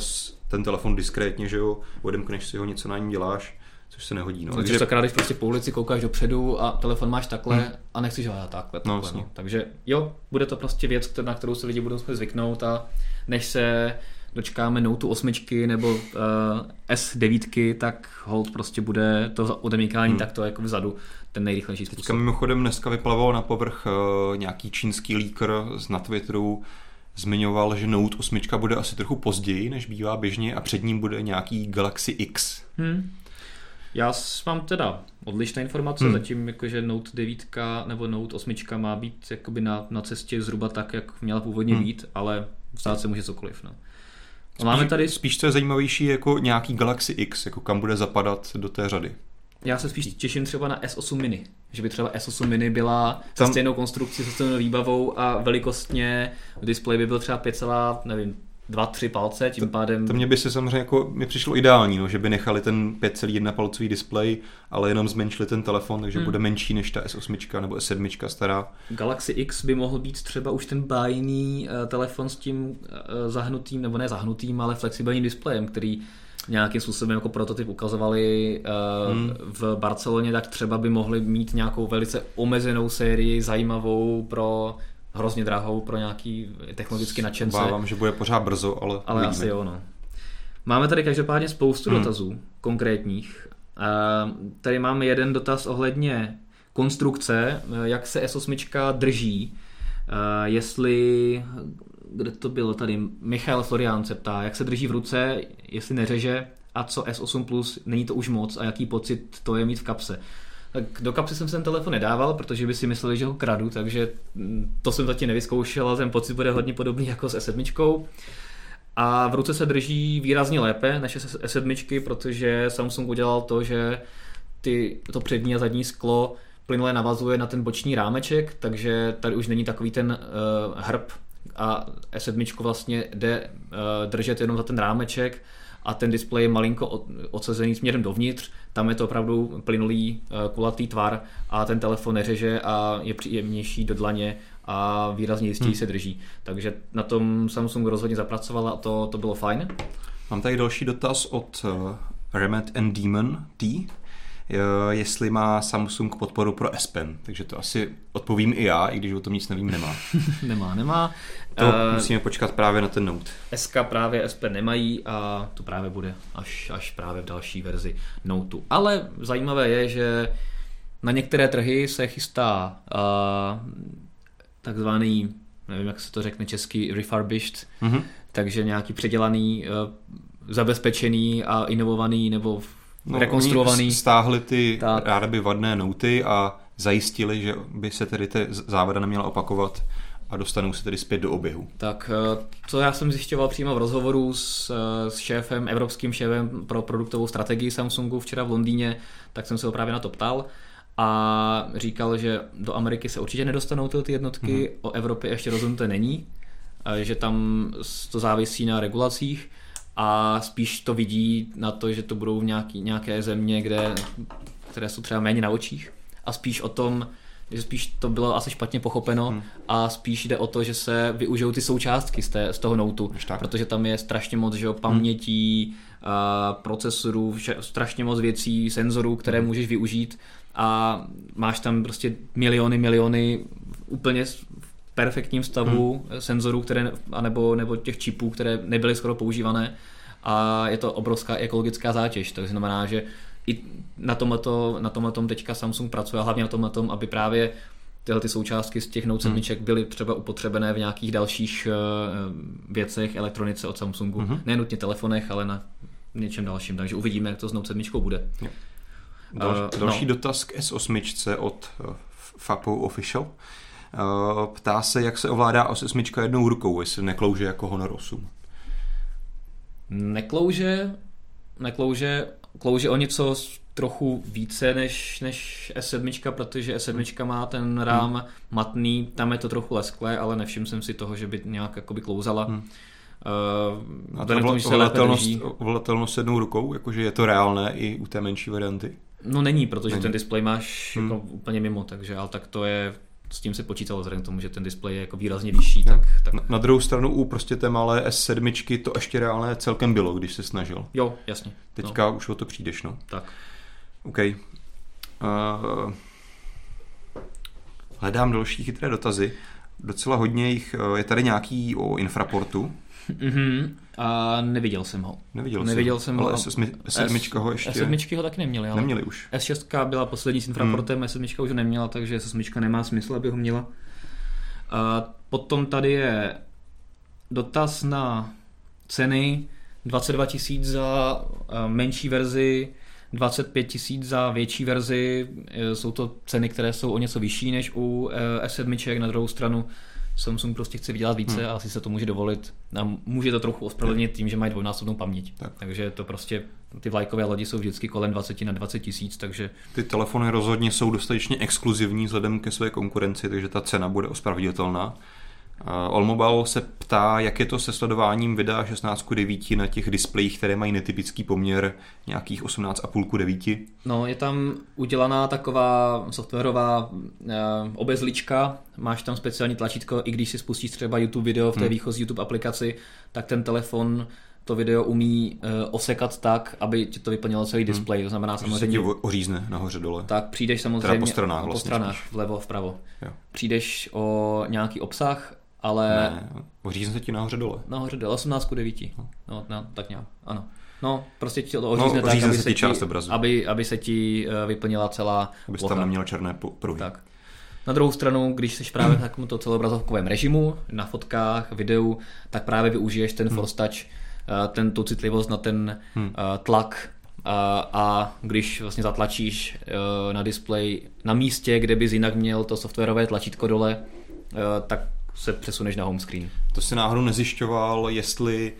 ten telefon diskrétně, že jo, odemkneš si ho, něco na něm děláš což se nehodí. No. Takže takrát, když prostě po ulici koukáš dopředu a telefon máš takhle hmm. a nechceš ho takhle. takhle no, no. Takže jo, bude to prostě věc, na kterou se lidi budou zvyknout a než se dočkáme Note 8 nebo uh, S9, tak hold prostě bude to odemykání hmm. takto jako vzadu ten nejrychlejší způsob. Teďka mimochodem dneska vyplaval na povrch uh, nějaký čínský líkr z na Twitteru, zmiňoval, že Note 8 bude asi trochu později, než bývá běžně a před ním bude nějaký Galaxy X. Hmm. Já mám teda odlišné informace, hmm. zatím jakože Note 9 nebo Note 8 má být jakoby na, na cestě zhruba tak, jak měla původně hmm. být, ale stát se může cokoliv. No. Spíš, máme tady... spíš co je zajímavější jako nějaký Galaxy X, jako kam bude zapadat do té řady. Já se spíš těším třeba na S8 mini, že by třeba S8 mini byla Tam... se stejnou konstrukcí, se stejnou výbavou a velikostně display by byl třeba 5, nevím, dva, tři palce, tím to, pádem... To mě by se samozřejmě jako, mi přišlo ideální, no, že by nechali ten 5,1 palcový displej, ale jenom zmenšili ten telefon, takže hmm. bude menší než ta S8 nebo S7 stará. Galaxy X by mohl být třeba už ten bájný uh, telefon s tím uh, zahnutým, nebo ne zahnutým, ale flexibilním displejem, který nějakým způsobem jako prototyp ukazovali uh, hmm. v Barceloně, tak třeba by mohli mít nějakou velice omezenou sérii, zajímavou pro hrozně drahou pro nějaký technologický nadšence. Bávám, že bude pořád brzo, ale Ale uvidíme. asi jo, no. Máme tady každopádně spoustu hmm. dotazů konkrétních. Tady máme jeden dotaz ohledně konstrukce, jak se S8 drží, jestli, kde to bylo tady, Michal Florián se ptá, jak se drží v ruce, jestli neřeže a co S8 Plus, není to už moc a jaký pocit to je mít v kapse. Do kapsy jsem ten telefon nedával, protože by si mysleli, že ho kradu, takže mm, to jsem zatím nevyzkoušel, ale ten pocit bude hodně podobný jako s S7. A v ruce se drží výrazně lépe než S7, protože Samsung udělal to, že ty, to přední a zadní sklo plynule navazuje na ten boční rámeček, takže tady už není takový ten uh, hrb a S7 vlastně jde uh, držet jenom za ten rámeček a ten displej je malinko odsazený směrem dovnitř, tam je to opravdu plynulý eh, kulatý tvar a ten telefon neřeže a je příjemnější do dlaně a výrazně jistěji hmm. se drží. Takže na tom Samsung rozhodně zapracovala a to, to bylo fajn. Mám tady další dotaz od uh, Remet and Demon T jestli má Samsung podporu pro S Pen, takže to asi odpovím i já, i když o tom nic nevím, nemá. nemá, nemá. To uh, musíme počkat právě na ten Note. SK právě S Pen nemají a to právě bude až, až právě v další verzi Noteu. Ale zajímavé je, že na některé trhy se chystá uh, takzvaný, nevím, jak se to řekne česky, refurbished, mm-hmm. takže nějaký předělaný, uh, zabezpečený a inovovaný nebo no, rekonstruovaný. Stáhli ty tak. rádoby vadné nouty a zajistili, že by se tedy ty závada neměla opakovat a dostanou se tedy zpět do oběhu. Tak co eh, já jsem zjišťoval přímo v rozhovoru s, eh, s šéfem, evropským šéfem pro produktovou strategii Samsungu včera v Londýně, tak jsem se ho právě na to ptal a říkal, že do Ameriky se určitě nedostanou ty jednotky, hmm. o Evropě ještě rozhodnuté není, že tam to závisí na regulacích a spíš to vidí na to, že to budou v nějaký, nějaké země, kde, které jsou třeba méně na očích a spíš o tom, že spíš to bylo asi špatně pochopeno hmm. a spíš jde o to, že se využijou ty součástky z, té, z toho noutu, protože tam je strašně moc že, pamětí, hmm. procesorů, vše, strašně moc věcí, senzorů, které hmm. můžeš využít a máš tam prostě miliony, miliony úplně perfektním stavu hmm. senzorů, které, anebo, nebo těch čipů, které nebyly skoro používané a je to obrovská ekologická zátěž, to znamená, že i na tomto, na tomhle tom teďka Samsung pracuje, hlavně na tomhle tom, aby právě tyhle ty součástky z těch Note 7 hmm. byly třeba upotřebené v nějakých dalších uh, věcech, elektronice od Samsungu. Hmm. Ne nutně telefonech, ale na něčem dalším. Takže uvidíme, jak to s Note 7 bude. Dal, uh, další no. dotaz k S8 od uh, Fapo Official. Eh, ptá se, jak se ovládá OS8 jednou rukou, jestli neklouže jako Honor 8. Neklouže, neklouže klouže o něco trochu více než, než S7, protože S7 má ten rám hmm. matný, tam je to trochu lesklé, ale nevšiml jsem si toho, že by nějak jakoby klouzala. Hmm. Uh, a ta volatelnost, volatelnost jednou rukou, jakože je to reálné i u té menší varianty? No není, protože není. ten displej máš hmm. jako úplně mimo, takže ale tak to je s tím se počítalo vzhledem k tomu, že ten displej je jako výrazně vyšší. Tak, tak... Na, na druhou stranu u prostě té malé S7 to ještě reálné celkem bylo, když se snažil. Jo, jasně. Teďka no. už o to přijdeš, no. Tak. OK. Uh, hledám další chytré dotazy. Docela hodně jich eh, je tady nějaký o infraportu. Mm-hmm. A neviděl jsem ho. Neviděl, neviděl jsem, ho. Ale S7 ho ještě... S7 ho taky neměli. Ale neměli už. S6 byla poslední s infraportem, mm. S7 už ho neměla, takže S8 nemá smysl, aby ho měla. A potom tady je dotaz na ceny 22 tisíc za eh, menší verzi, 25 tisíc za větší verzi. Eh, jsou to ceny, které jsou o něco vyšší než u eh, S7. Na druhou stranu Samsung prostě chce vydělat více hmm. a asi se to může dovolit. A může to trochu ospravedlnit tím, že mají dvojnásobnou paměť. Tak. Takže to prostě, ty vlajkové lodi jsou vždycky kolem 20 na 20 tisíc, takže... Ty telefony rozhodně jsou dostatečně exkluzivní vzhledem ke své konkurenci, takže ta cena bude ospravedlnitelná. Allmobile se ptá, jak je to se sledováním videa 16 k 9 na těch displejích, které mají netypický poměr nějakých 18,5 k 9. No, je tam udělaná taková softwarová e, obezlička, máš tam speciální tlačítko, i když si spustíš třeba YouTube video v té hmm. výchozí YouTube aplikaci, tak ten telefon to video umí uh, osekat tak, aby ti to vyplnilo celý hmm. displej. To znamená samozřejmě... Se ti ořízne nahoře dole. Tak přijdeš samozřejmě... Teda po stranách vlastně. Po stranách, vlevo, vpravo. Jo. Přijdeš o nějaký obsah, ale... Ne, ořízne se ti nahoře dole. Nahoře dole, 18 9. No. No, no, tak nějak, ano. No, prostě ti to ořízne no, tak, aby se, ti, část obrazu. Aby, aby se ti uh, vyplnila celá Abys tam neměl černé pruhy. Tak. Na druhou stranu, když jsi právě v takovémto celobrazovkovém režimu, na fotkách, videu, tak právě využiješ ten hmm. Force Touch, ten, tu citlivost na ten hmm. uh, tlak a, a když vlastně zatlačíš uh, na display na místě, kde bys jinak měl to softwarové tlačítko dole, tak se přesuneš na home screen. To si náhodou nezjišťoval, jestli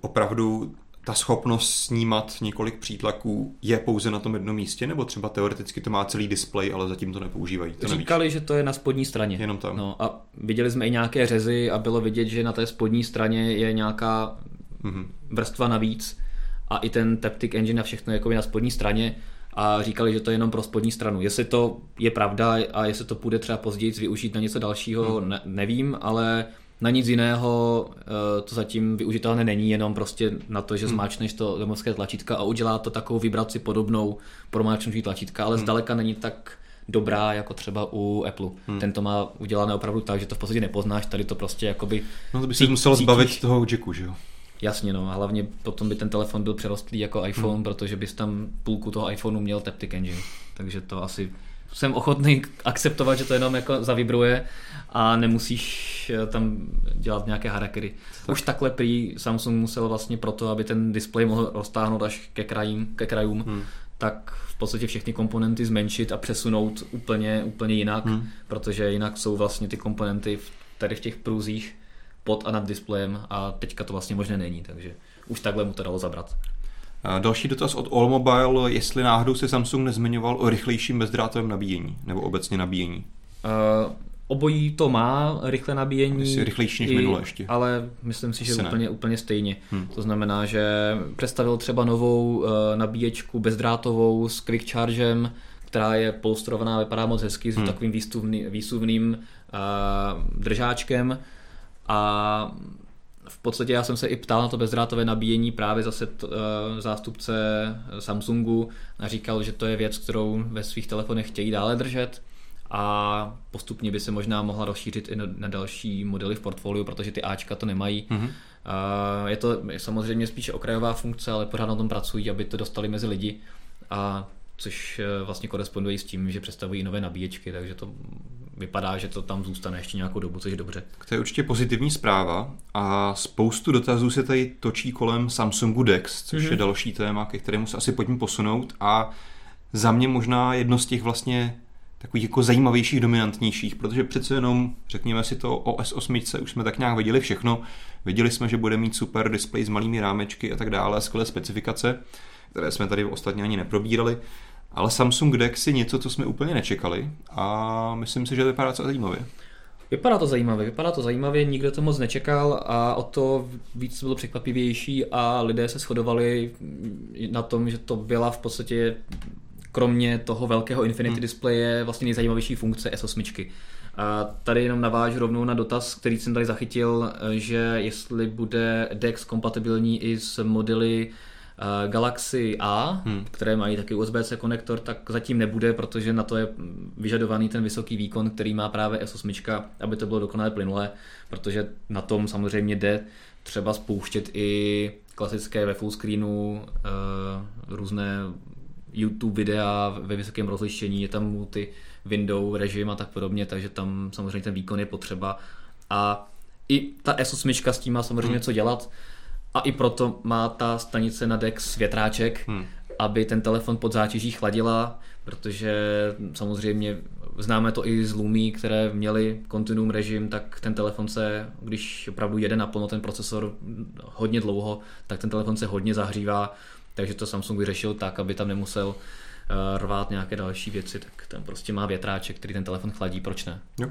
opravdu ta schopnost snímat několik přítlaků je pouze na tom jednom místě, nebo třeba teoreticky to má celý displej, ale zatím to nepoužívají. To Říkali, nevíš. že to je na spodní straně. Jenom tam. No a viděli jsme i nějaké řezy a bylo vidět, že na té spodní straně je nějaká mm-hmm. vrstva navíc a i ten Taptic Engine a všechno jako na spodní straně a říkali, že to je jenom pro spodní stranu. Jestli to je pravda a jestli to půjde třeba později využít na něco dalšího, hmm. ne, nevím, ale na nic jiného eh, to zatím využitelné není, jenom prostě na to, že hmm. zmáčneš to domovské tlačítka a udělá to takovou vibraci podobnou pro máčnutí tlačítka, ale hmm. zdaleka není tak dobrá jako třeba u Apple. Hmm. Ten to má udělané opravdu tak, že to v podstatě nepoznáš, tady to prostě jakoby... No to by se musel zbavit toho jacku, že jo? Jasně, no, a hlavně potom by ten telefon byl přerostlý jako iPhone, hmm. protože bys tam půlku toho iPhoneu měl Taptic Engine. Takže to asi jsem ochotný akceptovat, že to jenom jako zavibruje a nemusíš eh, tam dělat nějaké harakery. Už takhle prý Samsung musel vlastně proto, aby ten displej mohl roztáhnout až ke, krajím, ke krajům, hmm. tak v podstatě všechny komponenty zmenšit a přesunout úplně, úplně jinak, hmm. protože jinak jsou vlastně ty komponenty tady v těch průzích pod a nad displejem a teďka to vlastně možné není, takže už takhle mu to dalo zabrat. Další dotaz od Allmobile, jestli náhodou se Samsung nezmiňoval o rychlejším bezdrátovém nabíjení, nebo obecně nabíjení. Uh, obojí to má rychlé nabíjení. Jestli rychlejší než i, minule ještě. Ale myslím si, že úplně, úplně stejně. Hmm. To znamená, že představil třeba novou uh, nabíječku bezdrátovou s quick chargem, která je polstrovaná, vypadá moc hezky, hmm. s takovým výstuvný, výsuvným uh, držáčkem a v podstatě já jsem se i ptal na to bezdrátové nabíjení právě zase t, uh, zástupce Samsungu a říkal, že to je věc, kterou ve svých telefonech chtějí dále držet a postupně by se možná mohla rozšířit i na, na další modely v portfoliu, protože ty Ačka to nemají. Mm-hmm. Je to samozřejmě spíše okrajová funkce, ale pořád na tom pracují, aby to dostali mezi lidi a což eh, vlastně koresponduje s tím, že představují nové nabíječky, takže to vypadá, že to tam zůstane ještě nějakou dobu, což je dobře. To je určitě pozitivní zpráva a spoustu dotazů se tady točí kolem Samsungu Dex, což mm-hmm. je další téma, ke kterému se asi pojďme posunout a za mě možná jedno z těch vlastně takových jako zajímavějších, dominantnějších, protože přece jenom, řekněme si to, o S8 už jsme tak nějak viděli všechno. Viděli jsme, že bude mít super display s malými rámečky a tak dále, skvělé specifikace. které jsme tady ostatně ani neprobírali. Ale Samsung Dex je něco, co jsme úplně nečekali a myslím si, že to vypadá docela zajímavě. Vypadá to zajímavě, vypadá to zajímavě, nikdo to moc nečekal a o to víc bylo překvapivější a lidé se shodovali na tom, že to byla v podstatě kromě toho velkého Infinity hmm. displeje vlastně nejzajímavější funkce S8. A tady jenom navážu rovnou na dotaz, který jsem tady zachytil, že jestli bude DeX kompatibilní i s modely Galaxy A, hmm. které mají taky USB-C konektor, tak zatím nebude, protože na to je vyžadovaný ten vysoký výkon, který má právě S8, aby to bylo dokonale plynulé, protože na tom samozřejmě jde třeba spouštět i klasické ve full screenu uh, různé YouTube videa ve vysokém rozlišení, je tam multi window režim a tak podobně, takže tam samozřejmě ten výkon je potřeba a i ta S8 s tím má samozřejmě hmm. co dělat, a i proto má ta stanice na DeX větráček, hmm. aby ten telefon pod zátěží chladila, protože samozřejmě známe to i z Lumí, které měly kontinuum režim, tak ten telefon se, když opravdu jede naplno ten procesor hodně dlouho, tak ten telefon se hodně zahřívá, takže to Samsung vyřešil tak, aby tam nemusel eh, rvát nějaké další věci, tak ten prostě má větráček, který ten telefon chladí, proč ne? Jo.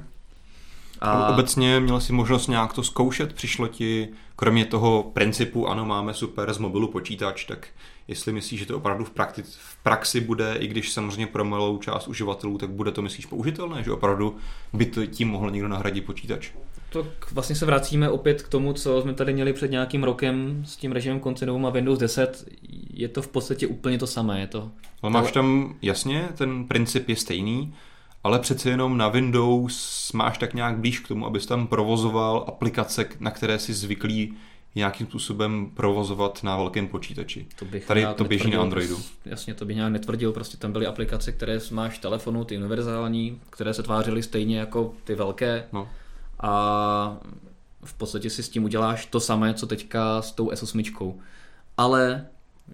A... Obecně měl si možnost nějak to zkoušet, přišlo ti, kromě toho principu, ano, máme super z mobilu počítač, tak jestli myslíš, že to opravdu v, prakti- v praxi bude, i když samozřejmě pro malou část uživatelů, tak bude to, myslíš, použitelné, že opravdu by to tím mohl někdo nahradit počítač? Tak vlastně se vracíme opět k tomu, co jsme tady měli před nějakým rokem s tím režimem Continuum a Windows 10. Je to v podstatě úplně to samé. Je to... Ale máš tam, jasně, ten princip je stejný, ale přece jenom na Windows máš tak nějak blíž k tomu, abys tam provozoval aplikace, na které si zvyklý nějakým způsobem provozovat na velkém počítači. To bych Tady to běží na Androidu. Jasně, to bych nějak netvrdil, prostě tam byly aplikace, které máš telefonu, ty univerzální, které se tvářily stejně jako ty velké. No. A v podstatě si s tím uděláš to samé, co teďka s tou S8. Ale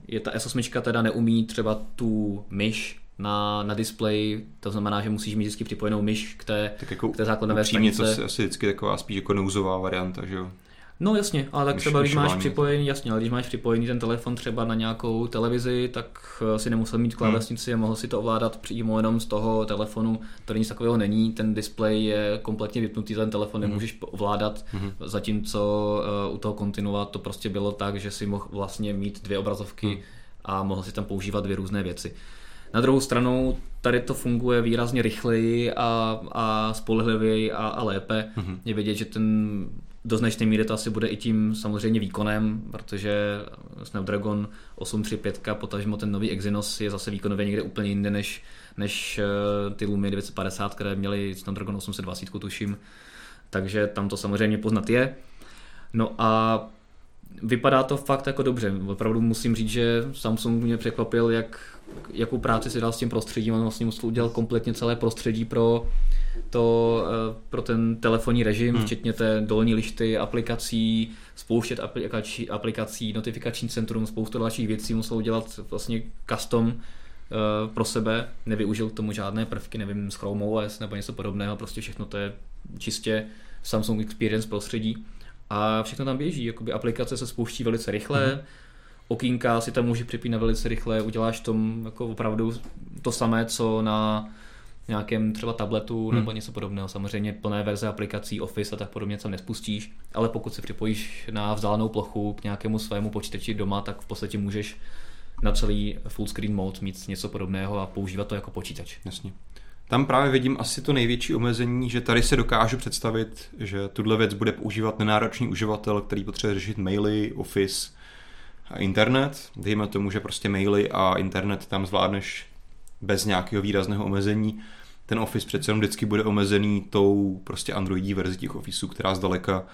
je ta S8 teda neumí třeba tu myš na, na display, to znamená, že musíš mít vždycky připojenou myš k té, tak jako k té základové stanice. to asi vždycky taková spíš jako nouzová varianta, že jo? No jasně, ale tak myš, třeba když máš připojený, jasně, ale když máš připojený ten telefon třeba na nějakou televizi, tak eh, si nemusel mít klávesnici hmm. a mohl si to ovládat přímo jenom z toho telefonu, to nic takového není, ten display je kompletně vypnutý, ten telefon hmm. nemůžeš ovládat, hmm. zatímco uh, u toho kontinua to prostě bylo tak, že si mohl vlastně mít dvě obrazovky hmm. a mohl si tam používat dvě různé věci. Na druhou stranu tady to funguje výrazně rychleji a, a spolehlivěji a, a lépe. Mm-hmm. Je vidět, že ten do značné míry to asi bude i tím samozřejmě výkonem, protože Snapdragon 835, potažmo ten nový Exynos je zase výkonově někde úplně jinde než, než eh, ty Lumie 950, které měly Snapdragon 820, tuším. Takže tam to samozřejmě poznat je. No a vypadá to fakt jako dobře. Opravdu musím říct, že Samsung mě překvapil, jak, jakou práci si dal s tím prostředím. On vlastně musel udělat kompletně celé prostředí pro, to, eh, pro ten telefonní režim, hmm. včetně té dolní lišty aplikací, spouštět aplikací, aplikací, notifikační centrum, spoustu dalších věcí musel udělat vlastně custom eh, pro sebe, nevyužil k tomu žádné prvky, nevím, z Chrome OS nebo něco podobného, prostě všechno to je čistě Samsung Experience prostředí a všechno tam běží, jakoby aplikace se spouští velice rychle, mm-hmm. Okýnka si tam může připínat velice rychle, uděláš tom jako opravdu to samé, co na nějakém třeba tabletu hmm. nebo něco podobného. Samozřejmě plné verze aplikací Office a tak podobně co nespustíš, ale pokud se připojíš na vzdálenou plochu k nějakému svému počítači doma, tak v podstatě můžeš na celý full screen mode mít něco podobného a používat to jako počítač. Jasně. Tam právě vidím asi to největší omezení, že tady se dokážu představit, že tuhle věc bude používat nenáročný uživatel, který potřebuje řešit maily, Office internet. Dejme tomu, že prostě maily a internet tam zvládneš bez nějakého výrazného omezení. Ten Office přece jenom vždycky bude omezený tou prostě Androidí verzi těch Officeů, která zdaleka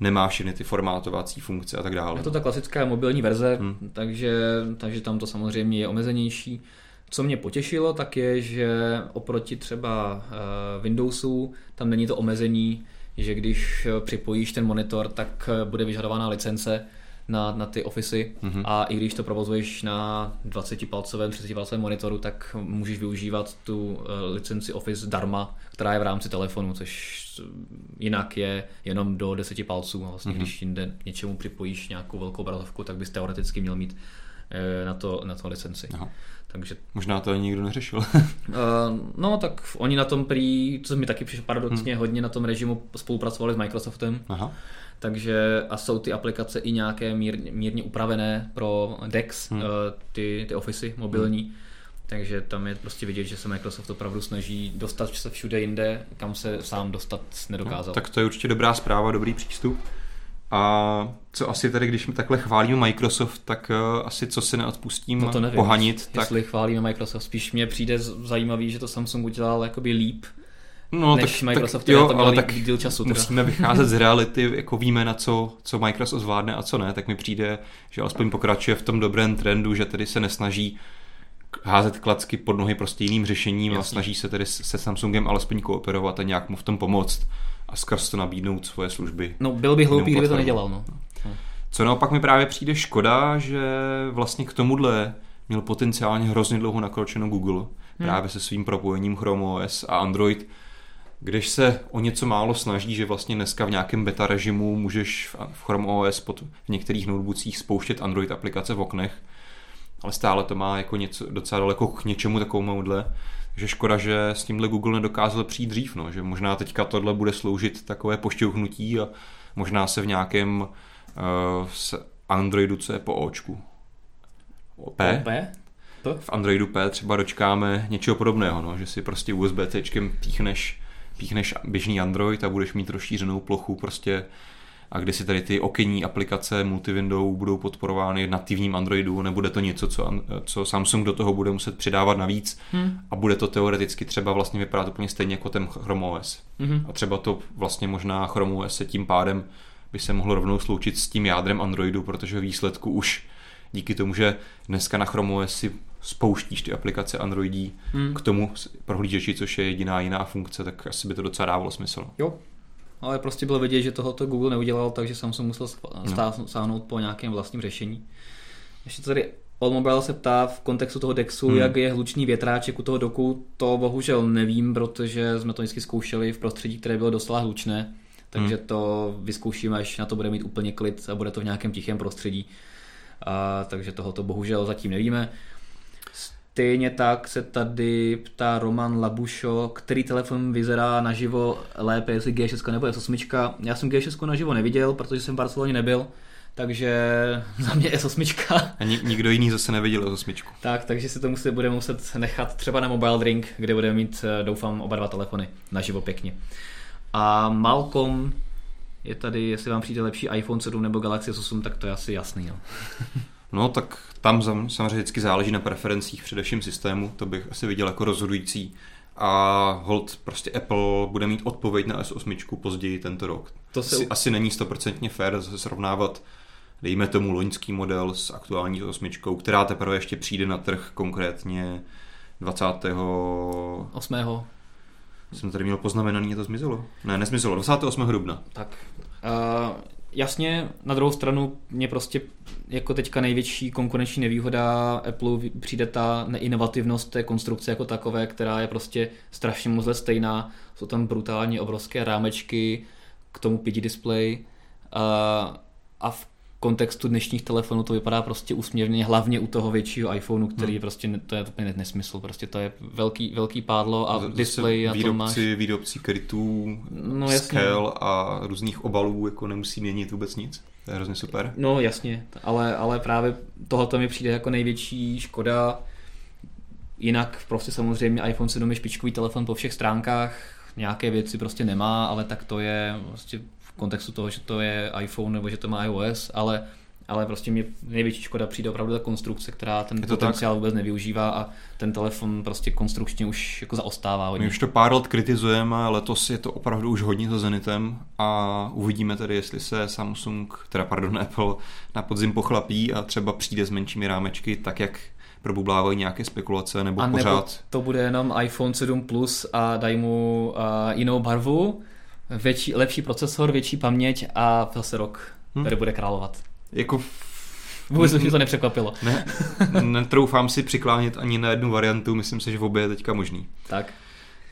nemá všechny ty formátovací funkce a tak dále. Je to ta klasická mobilní verze, hmm. takže, takže tam to samozřejmě je omezenější. Co mě potěšilo, tak je, že oproti třeba eh, Windowsu tam není to omezení, že když připojíš ten monitor, tak eh, bude vyžadována licence na, na ty ofisy mm-hmm. a i když to provozuješ na 20-palcovém, 30-palcovém monitoru, tak můžeš využívat tu licenci Office darma, která je v rámci telefonu, což jinak je jenom do 10 palců. Vlastně, mm-hmm. když jinde něčemu připojíš nějakou velkou obrazovku, tak bys teoreticky měl mít eh, na to, na to licenci. Aha. Takže Možná to ani nikdo neřešil. Uh, no tak oni na tom prý, co mi taky přišlo paradoxně, hmm. hodně na tom režimu spolupracovali s Microsoftem. Aha. Takže a jsou ty aplikace i nějaké mírně, mírně upravené pro DeX, hmm. uh, ty, ty Office mobilní. Hmm. Takže tam je prostě vidět, že se Microsoft opravdu snaží dostat se všude jinde, kam se sám dostat nedokázal. No, tak to je určitě dobrá zpráva, dobrý přístup. A co asi tady, když my takhle chválíme Microsoft, tak uh, asi co se neodpustím no to nevím, pohanit. Jestli tak... chválíme Microsoft, spíš mně přijde zajímavý, že to Samsung udělal jakoby líp, No, než tak, Microsoft, tak, jo, ale tak díl času. Teda. Musíme vycházet z reality, jako víme na co, co Microsoft zvládne a co ne, tak mi přijde, že alespoň pokračuje v tom dobrém trendu, že tedy se nesnaží házet klacky pod nohy prostě jiným řešením Jasně. a snaží se tedy se Samsungem alespoň kooperovat a nějak mu v tom pomoct a skrz to nabídnout svoje služby. No byl by hloupý, kdyby to nedělal. No. Co naopak mi právě přijde škoda, že vlastně k tomuhle měl potenciálně hrozně dlouho nakročeno Google, hmm. právě se svým propojením Chrome OS a Android, když se o něco málo snaží, že vlastně dneska v nějakém beta režimu můžeš v Chrome OS pod, v některých notebookích spouštět Android aplikace v oknech, ale stále to má jako něco docela daleko k něčemu takovémuhle. že škoda, že s tímhle Google nedokázal přijít dřív, no, že možná teďka tohle bude sloužit takové pošťouhnutí a možná se v nějakém uh, Androidu, co je po Očku. P? P? V Androidu P třeba dočkáme něčeho podobného, no, že si prostě USB-C píchneš, píchneš běžný Android a budeš mít rozšířenou plochu prostě a kde si tady ty okenní aplikace multiwindow budou podporovány v nativním Androidu, nebude to něco, co, co Samsung do toho bude muset přidávat navíc hmm. a bude to teoreticky třeba vlastně vypadat úplně stejně jako ten Chrome OS. Hmm. A třeba to vlastně možná Chrome OS se tím pádem by se mohlo rovnou sloučit s tím jádrem Androidu, protože výsledku už díky tomu, že dneska na Chrome OS si spouštíš ty aplikace Androidí hmm. k tomu prohlížeči, což je jediná jiná funkce, tak asi by to docela dávalo smysl. Jo, ale prostě bylo vidět, že tohoto Google neudělal, takže Samsung musel no. sáhnout po nějakém vlastním řešení. Ještě tady Allmobile se ptá v kontextu toho Dexu, hmm. jak je hlučný větráček u toho doku, to bohužel nevím, protože jsme to vždycky zkoušeli v prostředí, které bylo docela hlučné, takže hmm. to vyzkoušíme, až na to bude mít úplně klid a bude to v nějakém tichém prostředí. A, takže tohoto bohužel zatím nevíme. Stejně tak se tady ptá Roman Labušo, který telefon vyzerá naživo lépe, jestli G6 nebo S8. Já jsem G6 naživo neviděl, protože jsem v Barceloně nebyl, takže za mě S8. A ni- nikdo jiný zase neviděl S8. Tak, takže si to musí, bude muset nechat třeba na Mobile Drink, kde bude mít, eh, doufám, oba dva telefony naživo pěkně. A Malcolm je tady, jestli vám přijde lepší iPhone 7 nebo Galaxy S8, tak to je asi jasný. No. No tak tam samozřejmě vždycky záleží na preferencích především systému, to bych asi viděl jako rozhodující. A hold prostě Apple bude mít odpověď na S8 později tento rok. To se... asi, asi není stoprocentně fér srovnávat dejme tomu loňský model s aktuální S8, která teprve ještě přijde na trh konkrétně 28. 8. Jsem tady měl poznamenaný, to zmizelo. Ne, nezmizelo, 28. dubna. Tak. Uh, jasně, na druhou stranu mě prostě jako teďka největší konkurenční nevýhoda Apple přijde ta neinovativnost té konstrukce jako takové, která je prostě strašně moc stejná. Jsou tam brutálně obrovské rámečky k tomu PD display a, a v kontextu dnešních telefonů to vypadá prostě úsměvně, hlavně u toho většího iPhoneu, který hmm. prostě, to je úplně nesmysl, prostě to je velký, velký pádlo a Zase display a výrobci, to máš... Výrobci krytů, no, scale a různých obalů jako nemusí měnit vůbec nic. To je hrozně super. No jasně, ale, ale právě tohoto mi přijde jako největší škoda. Jinak prostě samozřejmě iPhone 7 je špičkový telefon po všech stránkách, nějaké věci prostě nemá, ale tak to je prostě kontextu toho, že to je iPhone nebo že to má iOS, ale ale prostě mě největší škoda přijde opravdu ta konstrukce, která ten potenciál tak? vůbec nevyužívá a ten telefon prostě konstrukčně už jako zaostává hodně. My už to pár let kritizujeme, ale letos je to opravdu už hodně za Zenitem a uvidíme tedy, jestli se Samsung, teda pardon Apple, na podzim pochlapí a třeba přijde s menšími rámečky, tak jak probublávají nějaké spekulace, nebo a pořád... Nebo to bude jenom iPhone 7 Plus a dají mu uh, jinou barvu, větší, lepší procesor, větší paměť a zase rok, hmm. který bude královat. Jako Vůbec mě to nepřekvapilo. Ne, netroufám si přiklánět ani na jednu variantu, myslím si, že v obě je teďka možný. Tak.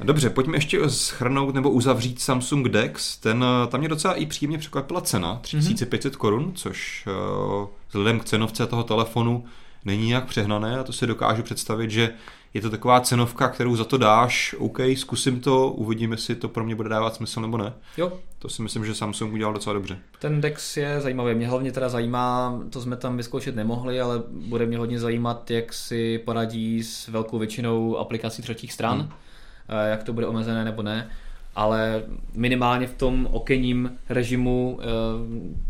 Dobře, pojďme ještě schrnout nebo uzavřít Samsung DeX. Ten, tam mě docela i příjemně překvapila cena, 3500 mm-hmm. korun, což uh, vzhledem k cenovce toho telefonu není nějak přehnané a to si dokážu představit, že je to taková cenovka, kterou za to dáš, OK, zkusím to, uvidíme, jestli to pro mě bude dávat smysl nebo ne. Jo. To si myslím, že Samsung udělal docela dobře. Ten Dex je zajímavý. Mě hlavně teda zajímá, to jsme tam vyzkoušet nemohli, ale bude mě hodně zajímat, jak si poradí s velkou většinou aplikací třetích stran, hmm. jak to bude omezené nebo ne ale minimálně v tom okenním režimu eh,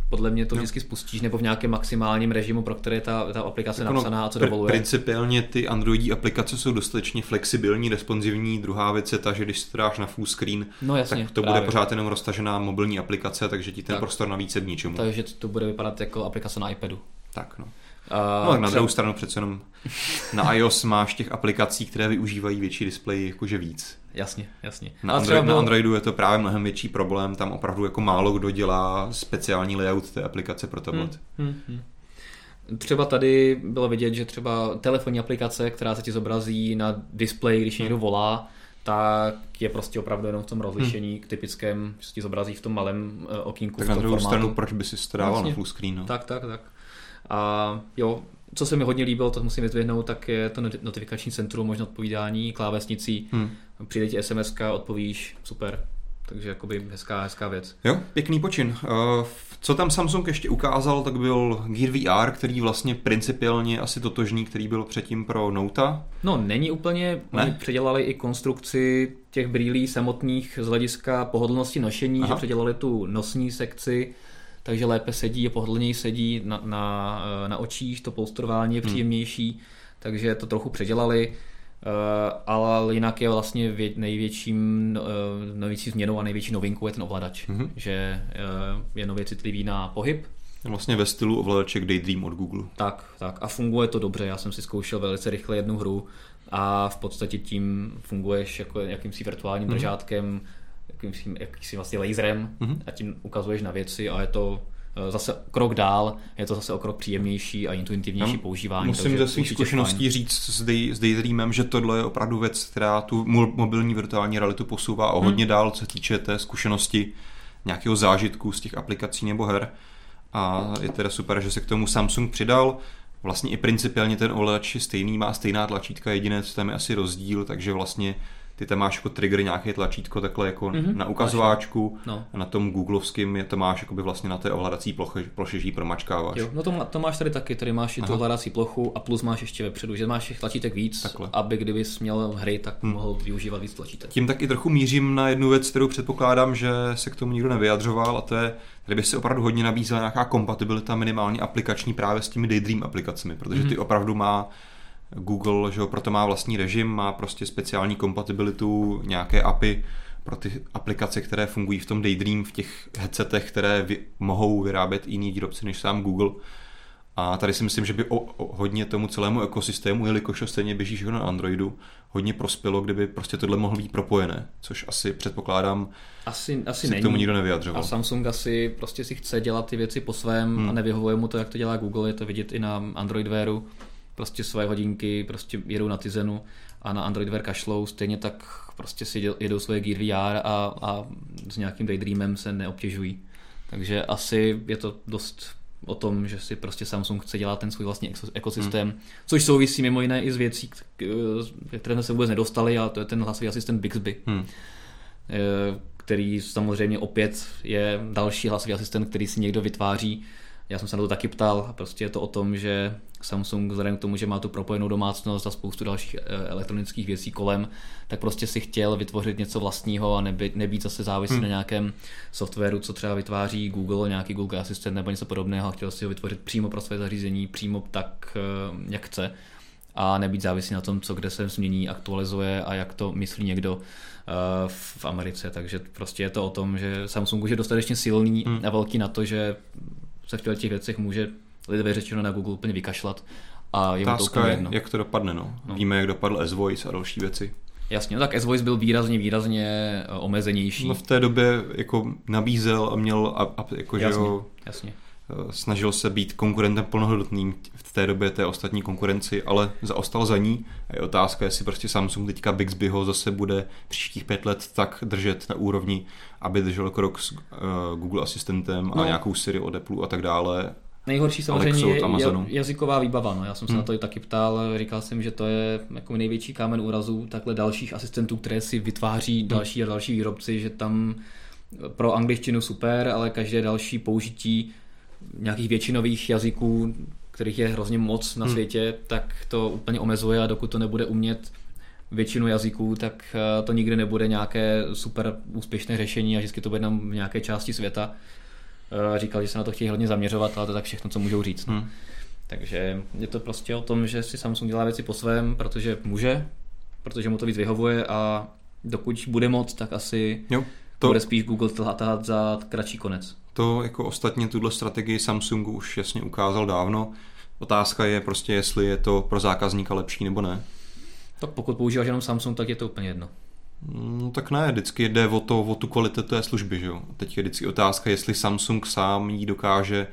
podle mě to no. vždycky spustíš, nebo v nějakém maximálním režimu, pro který je ta, ta aplikace jako napsaná a co dovoluje. Principiálně ty Androidí aplikace jsou dostatečně flexibilní, responsivní. Druhá věc je ta, že když to dáš na full screen, no, jasně, tak to právě. bude pořád jenom roztažená mobilní aplikace, takže ti ten tak. prostor navíc je k ničemu. Takže to bude vypadat jako aplikace na iPadu. Tak no. Uh, no na druhou stranu přece jenom na iOS máš těch aplikací, které využívají větší displej jakože víc. Jasně, jasně. Na, Android, bylo... na Androidu je to právě mnohem větší problém, tam opravdu jako málo kdo dělá speciální layout té aplikace pro tablet. Hmm, hmm, hmm. Třeba tady bylo vidět, že třeba telefonní aplikace, která se ti zobrazí na displeji, když někdo volá, tak je prostě opravdu jenom v tom rozlišení hmm. k typickém, že se ti zobrazí v tom malém uh, okýnku. Tak na druhou formátu. stranu, proč by si to dával na full screen? No? Tak, tak, tak. A jo, co se mi hodně líbilo, to musím vyzvihnout, tak je to notifikační centrum, možná odpovídání klávesnicí. Hmm. Přijde ti SMS, odpovíš, super. Takže jakoby hezká, hezká věc. Jo, pěkný počin. Uh, co tam Samsung ještě ukázal, tak byl Gear VR, který vlastně principiálně asi totožný, který byl předtím pro Nota. No, není úplně. Ne? Oni předělali i konstrukci těch brýlí samotných z hlediska pohodlnosti nošení, Aha. že předělali tu nosní sekci, takže lépe sedí a pohodlněji sedí na, na, eh, na očích, to polstrování je hmm. příjemnější, hmm. takže to trochu předělali, eh, ale jinak je vlastně největším, eh, největší změnou a největší novinkou je ten ovladač, hmm. že je nově citlivý na pohyb, Vlastně ve stylu ovladaček Daydream od Google. Tak, tak. A funguje to dobře. Já jsem si zkoušel velice rychle jednu hru a v podstatě tím funguješ jako jakýmsi virtuálním mm-hmm. Držátkem, jakýmsi, jakýmsi vlastně laserem mm-hmm. a tím ukazuješ na věci a je to eh, zase krok dál, je to zase o krok příjemnější a intuitivnější no, používání. Musím ze svých zkušeností fajn. říct s, Day, s Daydreamem, že tohle je opravdu věc, která tu mobilní virtuální realitu posouvá o hodně hmm. dál, co se týče té zkušenosti nějakého zážitku z těch aplikací nebo her. A je teda super, že se k tomu Samsung přidal. Vlastně i principiálně ten ovladač je stejný, má stejná tlačítka, jediné, co tam je asi rozdíl, takže vlastně ty tam máš jako trigger, nějaké tlačítko takhle jako mm-hmm, na ukazováčku no. a na tom googlovském je to máš jako by vlastně na té ovladací ploche, ploše, že ji promačkáváš. Jo, no to, to, máš tady taky, tady máš i tu ovladací plochu a plus máš ještě vepředu, že máš těch tlačítek víc, takhle. aby kdybys měl hry, tak hmm. mohl využívat víc tlačítek. Tím taky trochu mířím na jednu věc, kterou předpokládám, že se k tomu nikdo nevyjadřoval a to je, tady by se opravdu hodně nabízela nějaká kompatibilita minimálně aplikační právě s těmi Daydream aplikacemi, protože ty mm-hmm. opravdu má Google, že ho proto má vlastní režim, má prostě speciální kompatibilitu, nějaké API pro ty aplikace, které fungují v tom Daydream, v těch headsetech, které vy, mohou vyrábět jiný výrobci než sám Google. A tady si myslím, že by o, o, hodně tomu celému ekosystému, jelikož to stejně běží na Androidu, hodně prospělo, kdyby prostě tohle mohlo být propojené, což asi předpokládám, asi, asi si není. k tomu nikdo nevyjadřoval. A Samsung asi prostě si chce dělat ty věci po svém hmm. a nevyhovuje mu to, jak to dělá Google, je to vidět i na Android Wearu prostě své hodinky prostě jedou na Tizenu a na Android Wear kašlou, stejně tak prostě si jedou svoje Gear VR a, a s nějakým Daydreamem se neobtěžují. Takže asi je to dost o tom, že si prostě Samsung chce dělat ten svůj vlastní ekosystém, hmm. což souvisí mimo jiné i s věcí, které jsme se vůbec nedostali, a to je ten hlasový asistent Bixby. Hmm e, který samozřejmě opět je další hlasový asistent, který si někdo vytváří já jsem se na to taky ptal a prostě je to o tom, že Samsung vzhledem k tomu, že má tu propojenou domácnost a spoustu dalších eh, elektronických věcí kolem, tak prostě si chtěl vytvořit něco vlastního a nebýt, nebýt zase závislý hmm. na nějakém softwaru, co třeba vytváří Google, nějaký Google Assistant nebo něco podobného a chtěl si ho vytvořit přímo pro své zařízení, přímo tak, eh, jak chce a nebýt závislý na tom, co kde se změní, aktualizuje a jak to myslí někdo eh, v Americe. Takže prostě je to o tom, že Samsung už je dostatečně silný hmm. a velký na to, že se v těch věcech může lidově řečeno na Google úplně vykašlat a je mu to úplně jedno. jak to dopadne, no. no. Víme, jak dopadl S-Voice a další věci. Jasně, no tak S-Voice byl výrazně, výrazně eh, omezenější. No v té době jako nabízel a měl, a, a jako, jasně, že jo, jasně. Eh, snažil se být konkurentem plnohodnotným v té době té ostatní konkurenci, ale zaostal za ní. A je otázka, jestli prostě Samsung teďka Bixby ho zase bude příštích pět let tak držet na úrovni, aby držel krok s uh, Google asistentem no. a nějakou Siri od Apple a tak dále. Nejhorší samozřejmě Alexu je jazyková výbava. No. Já jsem se Hmm. na to i taky ptal, říkal jsem, že to je jako největší kámen úrazu takhle dalších asistentů, které si vytváří Hmm. další a další výrobci, že tam pro angličtinu super, ale každé další použití nějakých většinových jazyků, kterých je hrozně moc na Hmm. světě, tak to úplně omezuje a dokud to nebude umět většinu jazyků, tak eh, to nikdy nebude nějaké super úspěšné řešení a vždycky to bude jenom v nějaké části světa. Eh, Říkal, že se na to chtějí hodně zaměřovat, ale to je tak všechno, co můžou říct. No. Hmm. Takže je to prostě o tom, že si Samsung dělá věci po svém, protože může, protože mu to víc vyhovuje a dokud bude moc, tak asi Jo, to to, bude spíš Google tahat za kratší konec. To jako ostatně tuhle strategii Samsungu už jasně ukázal dávno. Otázka je prostě, jestli je to pro zákazníka lepší nebo ne. Tak pokud používáš jenom Samsung, tak je to úplně jedno. No tak ne, vždycky jde o, to, o tu kvalitu té služby, že jo. Teď je vždycky otázka, jestli Samsung sám jí dokáže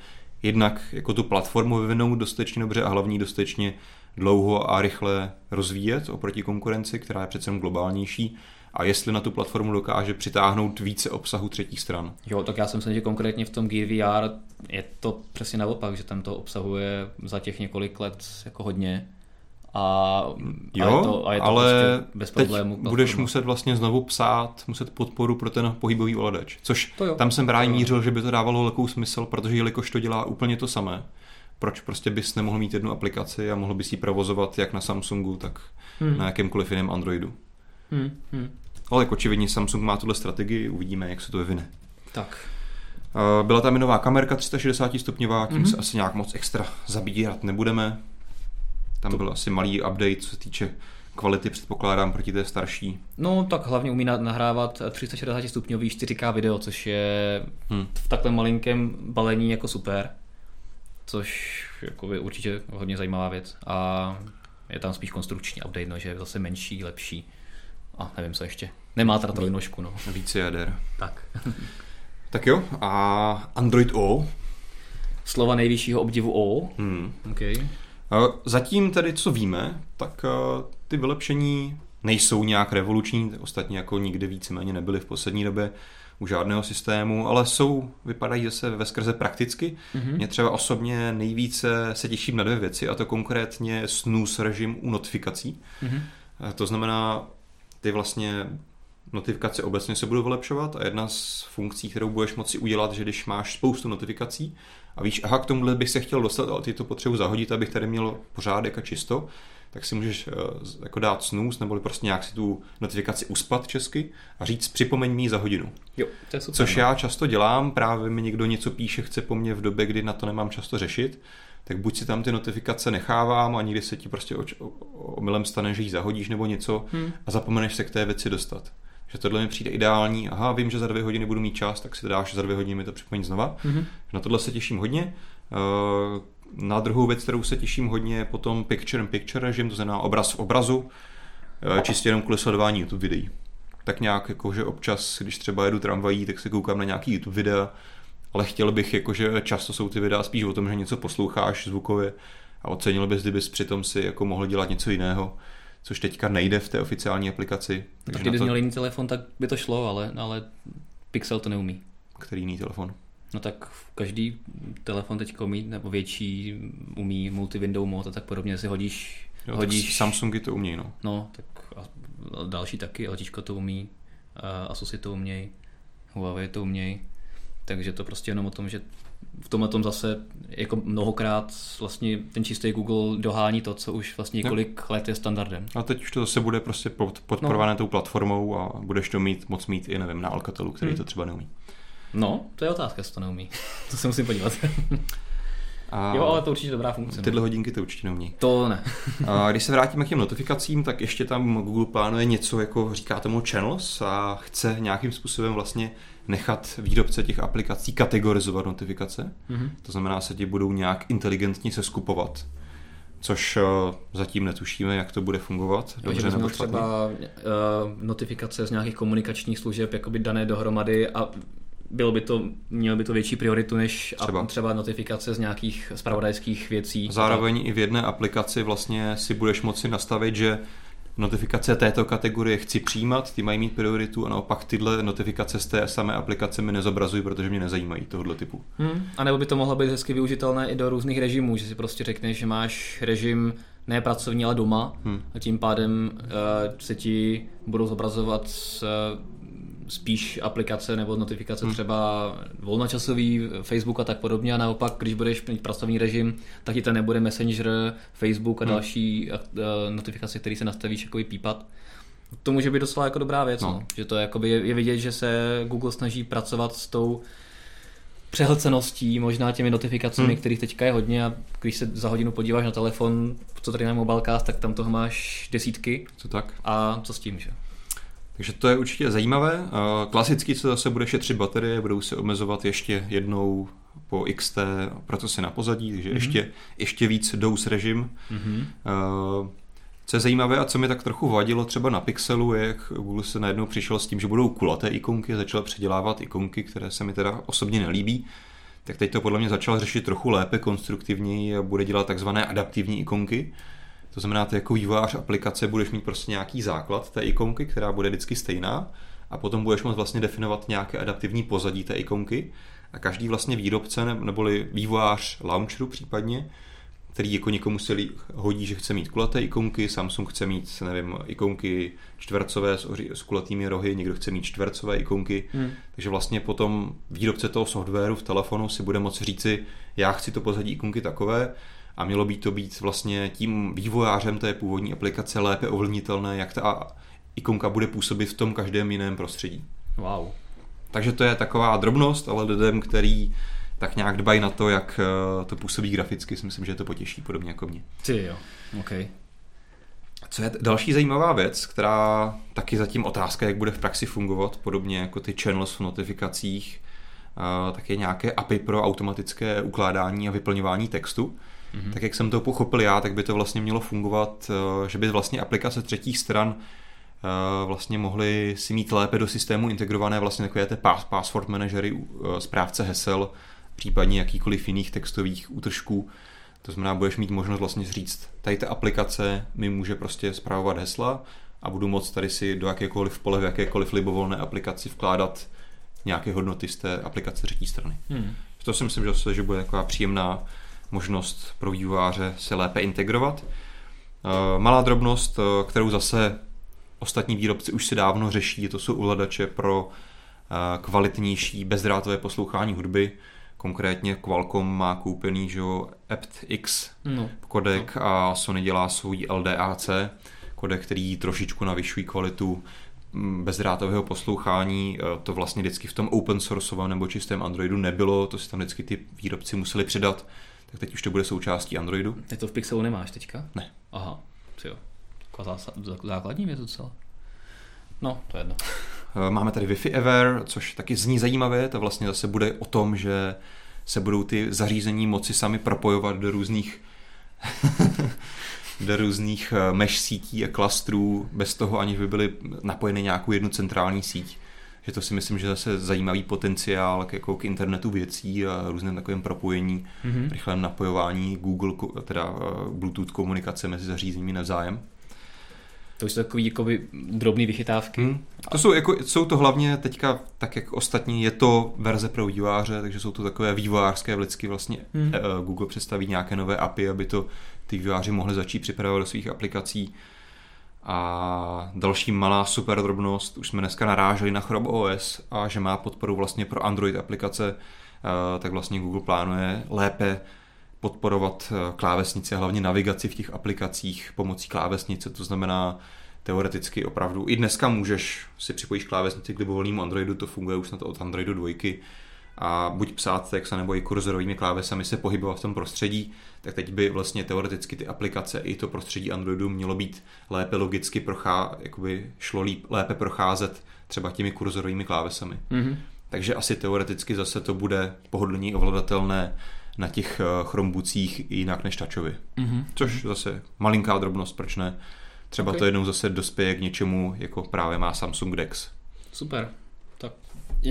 jednak jako tu platformu vyvinout dostatečně dobře a hlavně dostatečně dlouho a rychle rozvíjet oproti konkurenci, která je přece globálnější a jestli na tu platformu dokáže přitáhnout více obsahu třetích stran. Jo, tak já jsem si že konkrétně v tom Gear VR je to přesně naopak, že tam to obsahuje za těch několik let jako hodně. A, Jo, a je to, a je to ale prostě bez teď problémů. budeš platforma. muset vlastně znovu psát, muset podporu pro ten pohybový ovladač. Což To jo. tam jsem právě mířil, že by to dávalo velkou smysl, protože jelikož to dělá úplně to samé, proč prostě bys nemohl mít jednu aplikaci a mohl bys ji provozovat jak na Samsungu, tak Hmm. na jakémkoliv jiném Androidu. Hmm, hmm. Ale jako očividně Samsung má tuhle strategii, uvidíme, jak se to vyvine. Tak. Byla tam i nová kamerka 360 stupňová, tím Mhm. se asi nějak moc extra zabírat nebudeme. Tam To- byl asi malý update, co se týče kvality, předpokládám, proti té starší. No tak hlavně umí na- nahrávat 360 stupňový 4K video, což je Hm. v takhle malinkém balení jako super. Což jako je určitě hodně zajímavá věc. A je tam spíš konstrukční update, no, že je zase menší, lepší. A nevím co ještě. Nemá teda trojnožku, no. Více jader. Tak. Tak jo, a Android O. Slova nejvyššího obdivu O. Hmm. Okay. Zatím tedy, co víme, tak a, ty vylepšení nejsou nějak revoluční, ostatně jako nikdy víceméně nebyly v poslední době u žádného systému, ale jsou, vypadají zase ve skrze prakticky. Mhm. Mě třeba osobně nejvíce se těším na dvě věci, a to konkrétně snooze režim u notifikací. Mhm. A To znamená, ty vlastně notifikace obecně se budou vylepšovat a jedna z funkcí, kterou budeš moci udělat, že když máš spoustu notifikací a víš, aha, k tomuhle bych se chtěl dostat, ale ty to potřebuji zahodit, abych tady měl pořádek a čisto, tak si můžeš eh, jako dát snooze, nebo prostě nějak si tu notifikaci uspat česky a říct připomeň mi za hodinu. Jo, to je super. Což no. já často dělám, právě mi někdo něco píše, chce po mně v době, kdy na to nemám často řešit, tak buď si tam ty notifikace nechávám a někdy se ti prostě omylem stane, že ji zahodíš nebo něco Hmm. a zapomeneš se k té věci dostat. Že tohle mi přijde ideální, aha, vím, že za dvě hodiny budu mít čas, tak si to dáš, za dvě hodiny mi to připomeň znova. Mhm. Na tohle se těším hodně. Eh, Na druhou věc, kterou se těším hodně, je potom picture in picture režim, to znamená obraz v obrazu, eh, čistě jenom kvůli sledování YouTube videí. Tak nějak, jako, že občas, když třeba jedu tramvají, tak se koukám na nějaký YouTube videa, ale chtěl bych, jakože často jsou ty videa spíš o tom, že něco posloucháš zvukově a ocenil bys, kdybys přitom si jako mohl dělat něco jiného, což teďka nejde v té oficiální aplikaci. Tak na kdybys to, měl jiný telefon, tak by to šlo, ale, ale Pixel to neumí. který jiný telefon. No tak každý telefon teď umí, nebo větší umí multi-window mod a tak podobně si hodíš, Jo, hodíš tak Samsungy to umějí, no. No, tak a další taky, LGčko to umí, a Asusy to umějí, Huawei to umějí, takže to prostě jenom o tom, že v tomhle tom zase jako mnohokrát vlastně ten čistý Google dohání to, co už vlastně několik let je standardem. A teď už to zase bude prostě pod- podporované no. tou platformou a budeš to mít, moc mít i nevím, na Alcatelu, který Hmm. to třeba neumí. No, to je otázka, jestli to neumí. to se musím podívat. A jo, ale to určitě dobrá funkce. no. tyhle hodinky to určitě neumí. To ne. A když se vrátíme k těm notifikacím, tak ještě tam Google plánuje něco, jako říká tomu channels a chce nějakým způsobem vlastně nechat výrobce těch aplikací kategorizovat notifikace. Mhm. To znamená, se ti budou nějak inteligentně seskupovat. Což eh, zatím netušíme, jak to bude fungovat. Dobře nebo třeba uh, notifikace z nějakých komunikačních služeb jakoby dané dohromady a bylo by to, mělo by to větší prioritu než Třeba. třeba, třeba notifikace z nějakých spravodajských věcí. Zároveň i v jedné aplikaci vlastně si budeš moci nastavit, že notifikace této kategorie chci přijímat, ty mají mít prioritu a naopak tyhle notifikace z té samé aplikace mi nezobrazují, protože mě nezajímají tohoto typu. Hmm. A nebo by to mohlo být hezky využitelné i do různých režimů, že si prostě řekneš, že máš režim ne pracovní, ale doma hmm. a tím pádem uh, se ti budou zobrazovat uh, spíš aplikace nebo notifikace hmm. třeba volnočasový, Facebook a tak podobně a naopak, když budeš mít pracovní režim, tak ti to nebude Messenger, Facebook a hmm. další notifikace, které se nastavíš jako pípat. To může být docela jako dobrá věc, no. No. že to jakoby je, je vidět, že se Google snaží pracovat s tou přehlceností, možná těmi notifikacemi, hmm. kterých teďka je hodně a když se za hodinu podíváš na telefon, co tady na Mobilecast, tak tam toho máš desítky. Co tak? A co s tím, že? Takže to je určitě zajímavé. Klasicky se zase bude šetřit baterie, budou se omezovat ještě jednou po XT, proto se na pozadí, takže mm-hmm. ještě, ještě víc dose režim. Mm-hmm. Co je zajímavé a co mi tak trochu vadilo třeba na Pixelu, je, jak Google se najednou přišel s tím, že budou kulaté ikonky, začal předělávat ikonky, které se mi teda osobně nelíbí. Tak teď to podle mě začal řešit trochu lépe, konstruktivněji a bude dělat takzvané adaptivní ikonky. To znamená, ty jako vývojář aplikace budeš mít prostě nějaký základ té ikonky, která bude vždycky stejná a potom budeš moct vlastně definovat nějaké adaptivní pozadí té ikonky. A každý vlastně výrobce neboli vývojář launcheru případně který jako někomu se hodí, že chce mít kulaté ikonky, Samsung chce mít, nevím, ikonky čtvercové s, s kulatými rohy, někdo chce mít čtvercové ikonky, hmm. takže vlastně potom výrobce toho softwaru v telefonu si bude moci říci, já chci to pozadí ikonky takové a mělo by to být vlastně tím vývojářem té původní aplikace lépe ovlnitelné, jak ta ikonka bude působit v tom každém jiném prostředí. Wow. Takže to je taková drobnost, ale lidem, který tak nějak dbají na to, jak eh, to působí graficky, si myslím, že to potěší, podobně jako mě. Ty jo, OK. Co je další zajímavá věc, která taky zatím otázka, jak bude v praxi fungovat, podobně jako ty channels v notifikacích, eh, tak je nějaké API pro automatické ukládání a vyplňování textu. Mm-hmm. Tak jak jsem to pochopil já, tak by to vlastně mělo fungovat, eh, že by vlastně aplikace třetích stran vlastně mohly si mít lépe do systému integrované vlastně takové ty password manažery, správce hesel, případně jakýkoliv jiných textových útržků. To znamená, budeš mít možnost vlastně říct, tady ta aplikace mi může prostě zpravovat hesla a budu moct tady si do jakékoliv pole, v jakékoliv libovolné aplikaci vkládat nějaké hodnoty z té aplikace třetí strany. Hmm. To si myslím, že, se, že bude taková příjemná možnost pro vývojáře se lépe integrovat. Eh, malá drobnost, eh, kterou zase ostatní výrobci už si dávno řeší, to jsou ovladače pro eh, kvalitnější bezdrátové poslouchání hudby. Konkrétně Qualcomm má koupený že aptX no. kodek no. a Sony dělá svůj LDAC kodek, který trošičku navyšují kvalitu mm, bezdrátového poslouchání. To vlastně vždycky v tom open sourceovém nebo čistém Androidu nebylo, to si tam vždycky ty výrobci museli přidat, tak teď už to bude součástí Androidu. Teď to v Pixelu nemáš teďka? Ne. Aha, jo. Taková základní věc docela. No, to je jedno. Eh, máme tady Wi-Fi Ever, což taky zní zajímavě, to vlastně zase bude o tom, že se budou ty zařízení moci sami propojovat do různých do různých eh, mesh sítí a klastrů, bez toho aniž by byly napojeny nějakou jednu centrální síť. Že to si myslím, že zase zajímavý potenciál k, jako k internetu věcí a různém takovém propojení, mm-hmm. rychlém napojování Google, teda eh, Bluetooth komunikace mezi zařízeními navzájem. To jsou takové jakoby drobné vychytávky. Hmm. To jsou, jako, jsou to hlavně teďka, tak jak ostatní, je to verze pro vývojáře, takže jsou to takové vývojářské vlicky vlastně. Hmm. Eh, Google představí nějaké nové API, aby to ty vývojáři mohli začít připravovat do svých aplikací. A další malá super drobnost, už jsme dneska naráželi na Chrome OS a že má podporu vlastně pro Android aplikace, eh, tak vlastně Google plánuje lépe podporovat eh, klávesnici a hlavně navigaci v těch aplikacích pomocí klávesnice, to znamená teoreticky opravdu i dneska můžeš si připojit klávesnici k libovolnému Androidu, to funguje už snad od Androidu 2 a buď psát text, nebo i kurzorovými klávesami se pohybovat v tom prostředí, tak teď by vlastně teoreticky ty aplikace i to prostředí Androidu mělo být lépe logicky prochá, jakoby šlo líp, lépe procházet třeba těmi kurzorovými klávesami. Mm-hmm. Takže asi teoreticky zase to bude pohodlně ovladatelné na těch eh, chrombucích jinak než tačovi. Mm-hmm. Což zase malinká drobnost, proč ne? Třeba okay. to jednou zase dospěje k něčemu, jako právě má Samsung DeX. Super.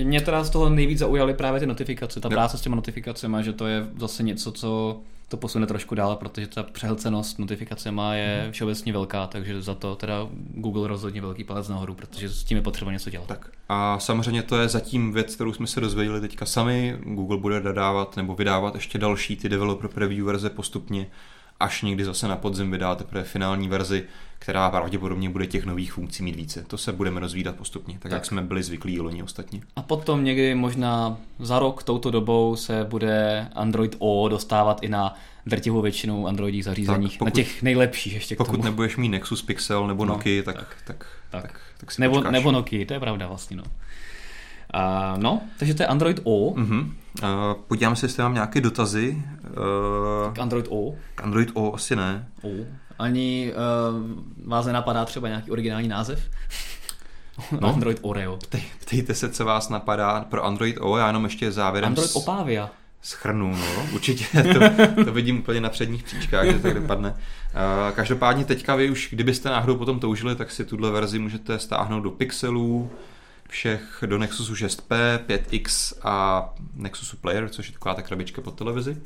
Mě teda z toho nejvíc zaujaly právě ty notifikace, ta práce s těma notifikacemi, že to je zase něco, co to posune trošku dál, protože ta přehlcenost notifikacema je mhm. všeobecně velká, takže za to teda Google rozhodně velký palec nahoru, protože s tím je potřeba něco dělat. Tak a samozřejmě to je zatím věc, kterou jsme se dozvěděli teďka sami. Google bude dodávat nebo vydávat ještě další ty developer preview verze postupně, až někdy zase na podzim vydá teprve finální verzi, která pravděpodobně bude těch nových funkcí mít více. To se budeme rozvídat postupně, tak, tak. jak jsme byli zvyklí loni ostatně. A potom někdy možná za rok touto dobou se bude Android O dostávat i na drtivou většinu Androidích zařízeních, tak pokud, na těch nejlepších ještě Pokud k tomu. nebudeš mít Nexus Pixel nebo no, Nokia, tak, tak, tak, tak, tak, tak si nebo, nebo Nokia, to je pravda vlastně. No. Uh, no, takže to je Android O. Uh-huh. Uh, podíváme se, jestli mám nějaké dotazy. Uh, k Android O? K Android O asi ne. O. Ani uh, vás nenapadá třeba nějaký originální název? No, Android Oreo. Ptej, ptejte se, co vás napadá pro Android O, já jenom ještě závěrem... Android s... Opavia. Schrnu, no, určitě, to, to vidím úplně na předních příčkách, že tak dopadne. Uh, každopádně teďka vy už, kdybyste náhodou potom toužili, tak si tuhle verzi můžete stáhnout do pixelů, všech do Nexusu 6P, 5X a Nexusu Player, což je taková ta krabička pod televizi.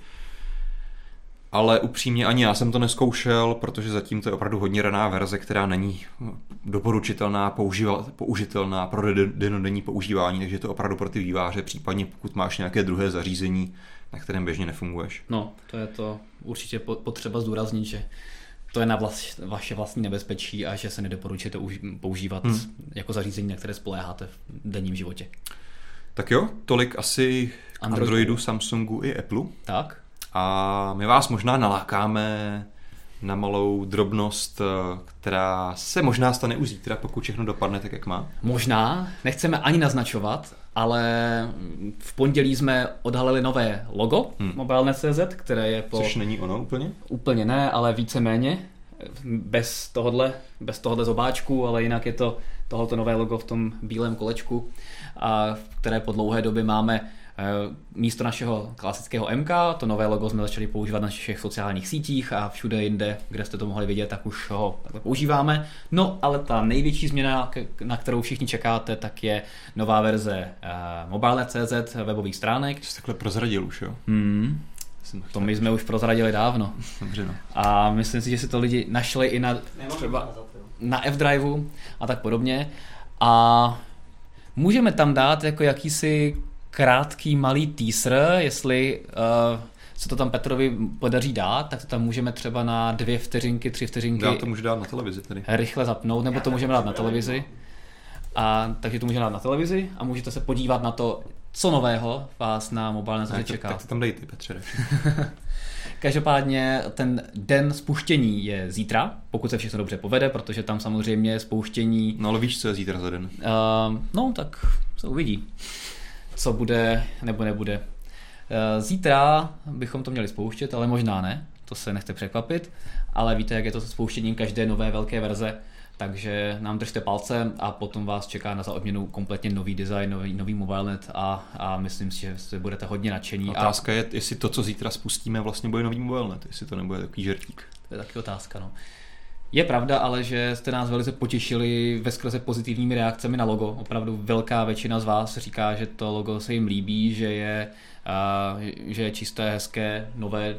Ale upřímně ani já jsem to neskoušel, protože zatím to je opravdu hodně raná verze, která není doporučitelná, použiva, použitelná pro denodenní používání, takže je to opravdu pro ty výváře, případně pokud máš nějaké druhé zařízení, na kterém běžně nefunguješ. No, to je to určitě potřeba zdůraznit, že to je na vlast, vaše vlastní nebezpečí a že se nedoporučuje to používat hmm. jako zařízení, na které spoléháte v denním životě. Tak jo, tolik asi Androidu, Androidu Samsungu i Apple. Tak. A my vás možná nalákáme na malou drobnost, která se možná stane už zítra, pokud všechno dopadne tak, jak má. Možná, nechceme ani naznačovat, ale v pondělí jsme odhalili nové logo hmm. Mobile.cz, které je po... Což není ono úplně? Úplně ne, ale víceméně. Bez tohohle, bez tohohle zobáčku, ale jinak je to tohoto nové logo v tom bílém kolečku, a které po dlouhé době máme místo našeho klasického MK, to nové logo jsme začali používat na všech sociálních sítích a všude jinde, kde jste to mohli vidět, tak už ho takhle používáme. No, ale ta největší změna, na kterou všichni čekáte, tak je nová verze uh, mobile.cz webových stránek. Jsi takhle prozradil už, jo? Hmm. To my jsme už prozradili dávno. Dobře, no. A myslím si, že si to lidi našli i na třeba na F-Driveu a tak podobně. A můžeme tam dát jako jakýsi krátký malý teaser, jestli uh, se to tam Petrovi podaří dát, tak to tam můžeme třeba na dvě vteřinky, tři vteřinky. Já to můžu dát na televizi tedy. Rychle zapnout, nebo to můžeme dát na televizi. A, takže to můžeme dát na televizi a můžete se podívat na to, co nového vás na mobilné tak, čeká. Tak to tam dejte, Petře. Každopádně ten den spuštění je zítra, pokud se všechno dobře povede, protože tam samozřejmě spouštění... No ale víš, co je zítra za den? Uh, no, tak se uvidí co bude nebo nebude. Eh, zítra bychom to měli spouštět, ale možná ne, to se nechte překvapit, ale víte, jak je to se spouštěním každé nové velké verze, takže nám držte palce a potom vás čeká na za odměnu kompletně nový design, nový, nový mobilenet a, a myslím si, že se budete hodně nadšení. Otázka a... je, jestli to, co zítra spustíme, vlastně bude nový mobilenet, jestli to nebude takový žertík. To je taky otázka, no. Je pravda ale, že jste nás velice potěšili ve skrze pozitivními reakcemi na logo. Opravdu velká většina z vás říká, že to logo se jim líbí, že je, uh, že je čisté, hezké, nové,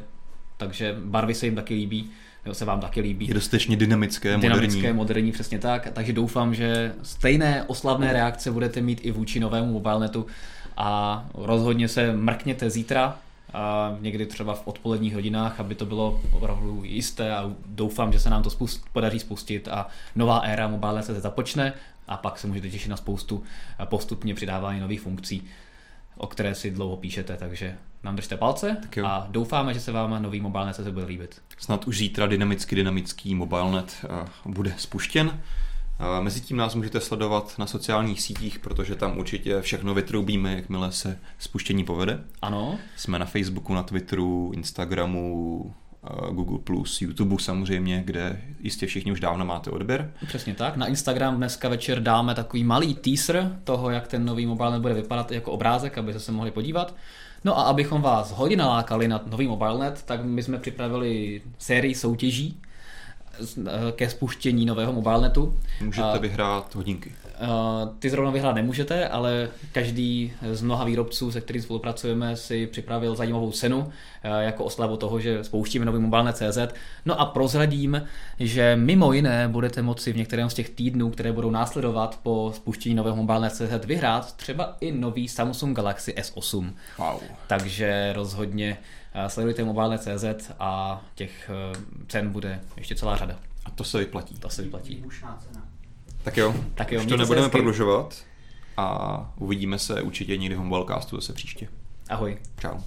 takže barvy se jim taky líbí se vám taky líbí. Je dostatečně dynamické, dynamické moderní. moderní, přesně tak. Takže doufám, že stejné oslavné reakce budete mít i vůči novému mobilnetu a rozhodně se mrkněte zítra a někdy třeba v odpoledních hodinách, aby to bylo opravdu jisté a doufám, že se nám to spust, podaří spustit a nová éra mobile se započne a pak se můžete těšit na spoustu postupně přidávání nových funkcí, o které si dlouho píšete, takže nám držte palce a doufáme, že se vám nový mobilnet se bude líbit. Snad už zítra dynamicky dynamický mobilnet bude spuštěn. Mezitím nás můžete sledovat na sociálních sítích, protože tam určitě všechno vytroubíme, jakmile se spuštění povede. Ano. Jsme na Facebooku, na Twitteru, Instagramu, Google+, YouTube samozřejmě, kde jistě všichni už dávno máte odběr. Přesně tak. Na Instagram dneska večer dáme takový malý teaser toho, jak ten nový mobilnet bude vypadat jako obrázek, abyste se mohli podívat. No a abychom vás hodně nalákali na nový mobilnet, tak my jsme připravili sérii soutěží, ke spuštění nového mobilnetu. Můžete vyhrát hodinky. Ty zrovna vyhrát nemůžete, ale každý z mnoha výrobců, se kterým spolupracujeme, si připravil zajímavou cenu jako oslavu toho, že spouštíme nový mobilnet CZ. No a prozradím, že mimo jiné budete moci v některém z těch týdnů, které budou následovat po spuštění nového mobilnet CZ vyhrát třeba i nový Samsung Galaxy S8. Wow. Takže rozhodně sledujte mobilnet.cz a těch cen bude ještě celá řada. A to se vyplatí. To se vyplatí. Tak jo, tak jo už to nebudeme prodlužovat a uvidíme se určitě někdy v Mobilecastu zase příště. Ahoj. Čau.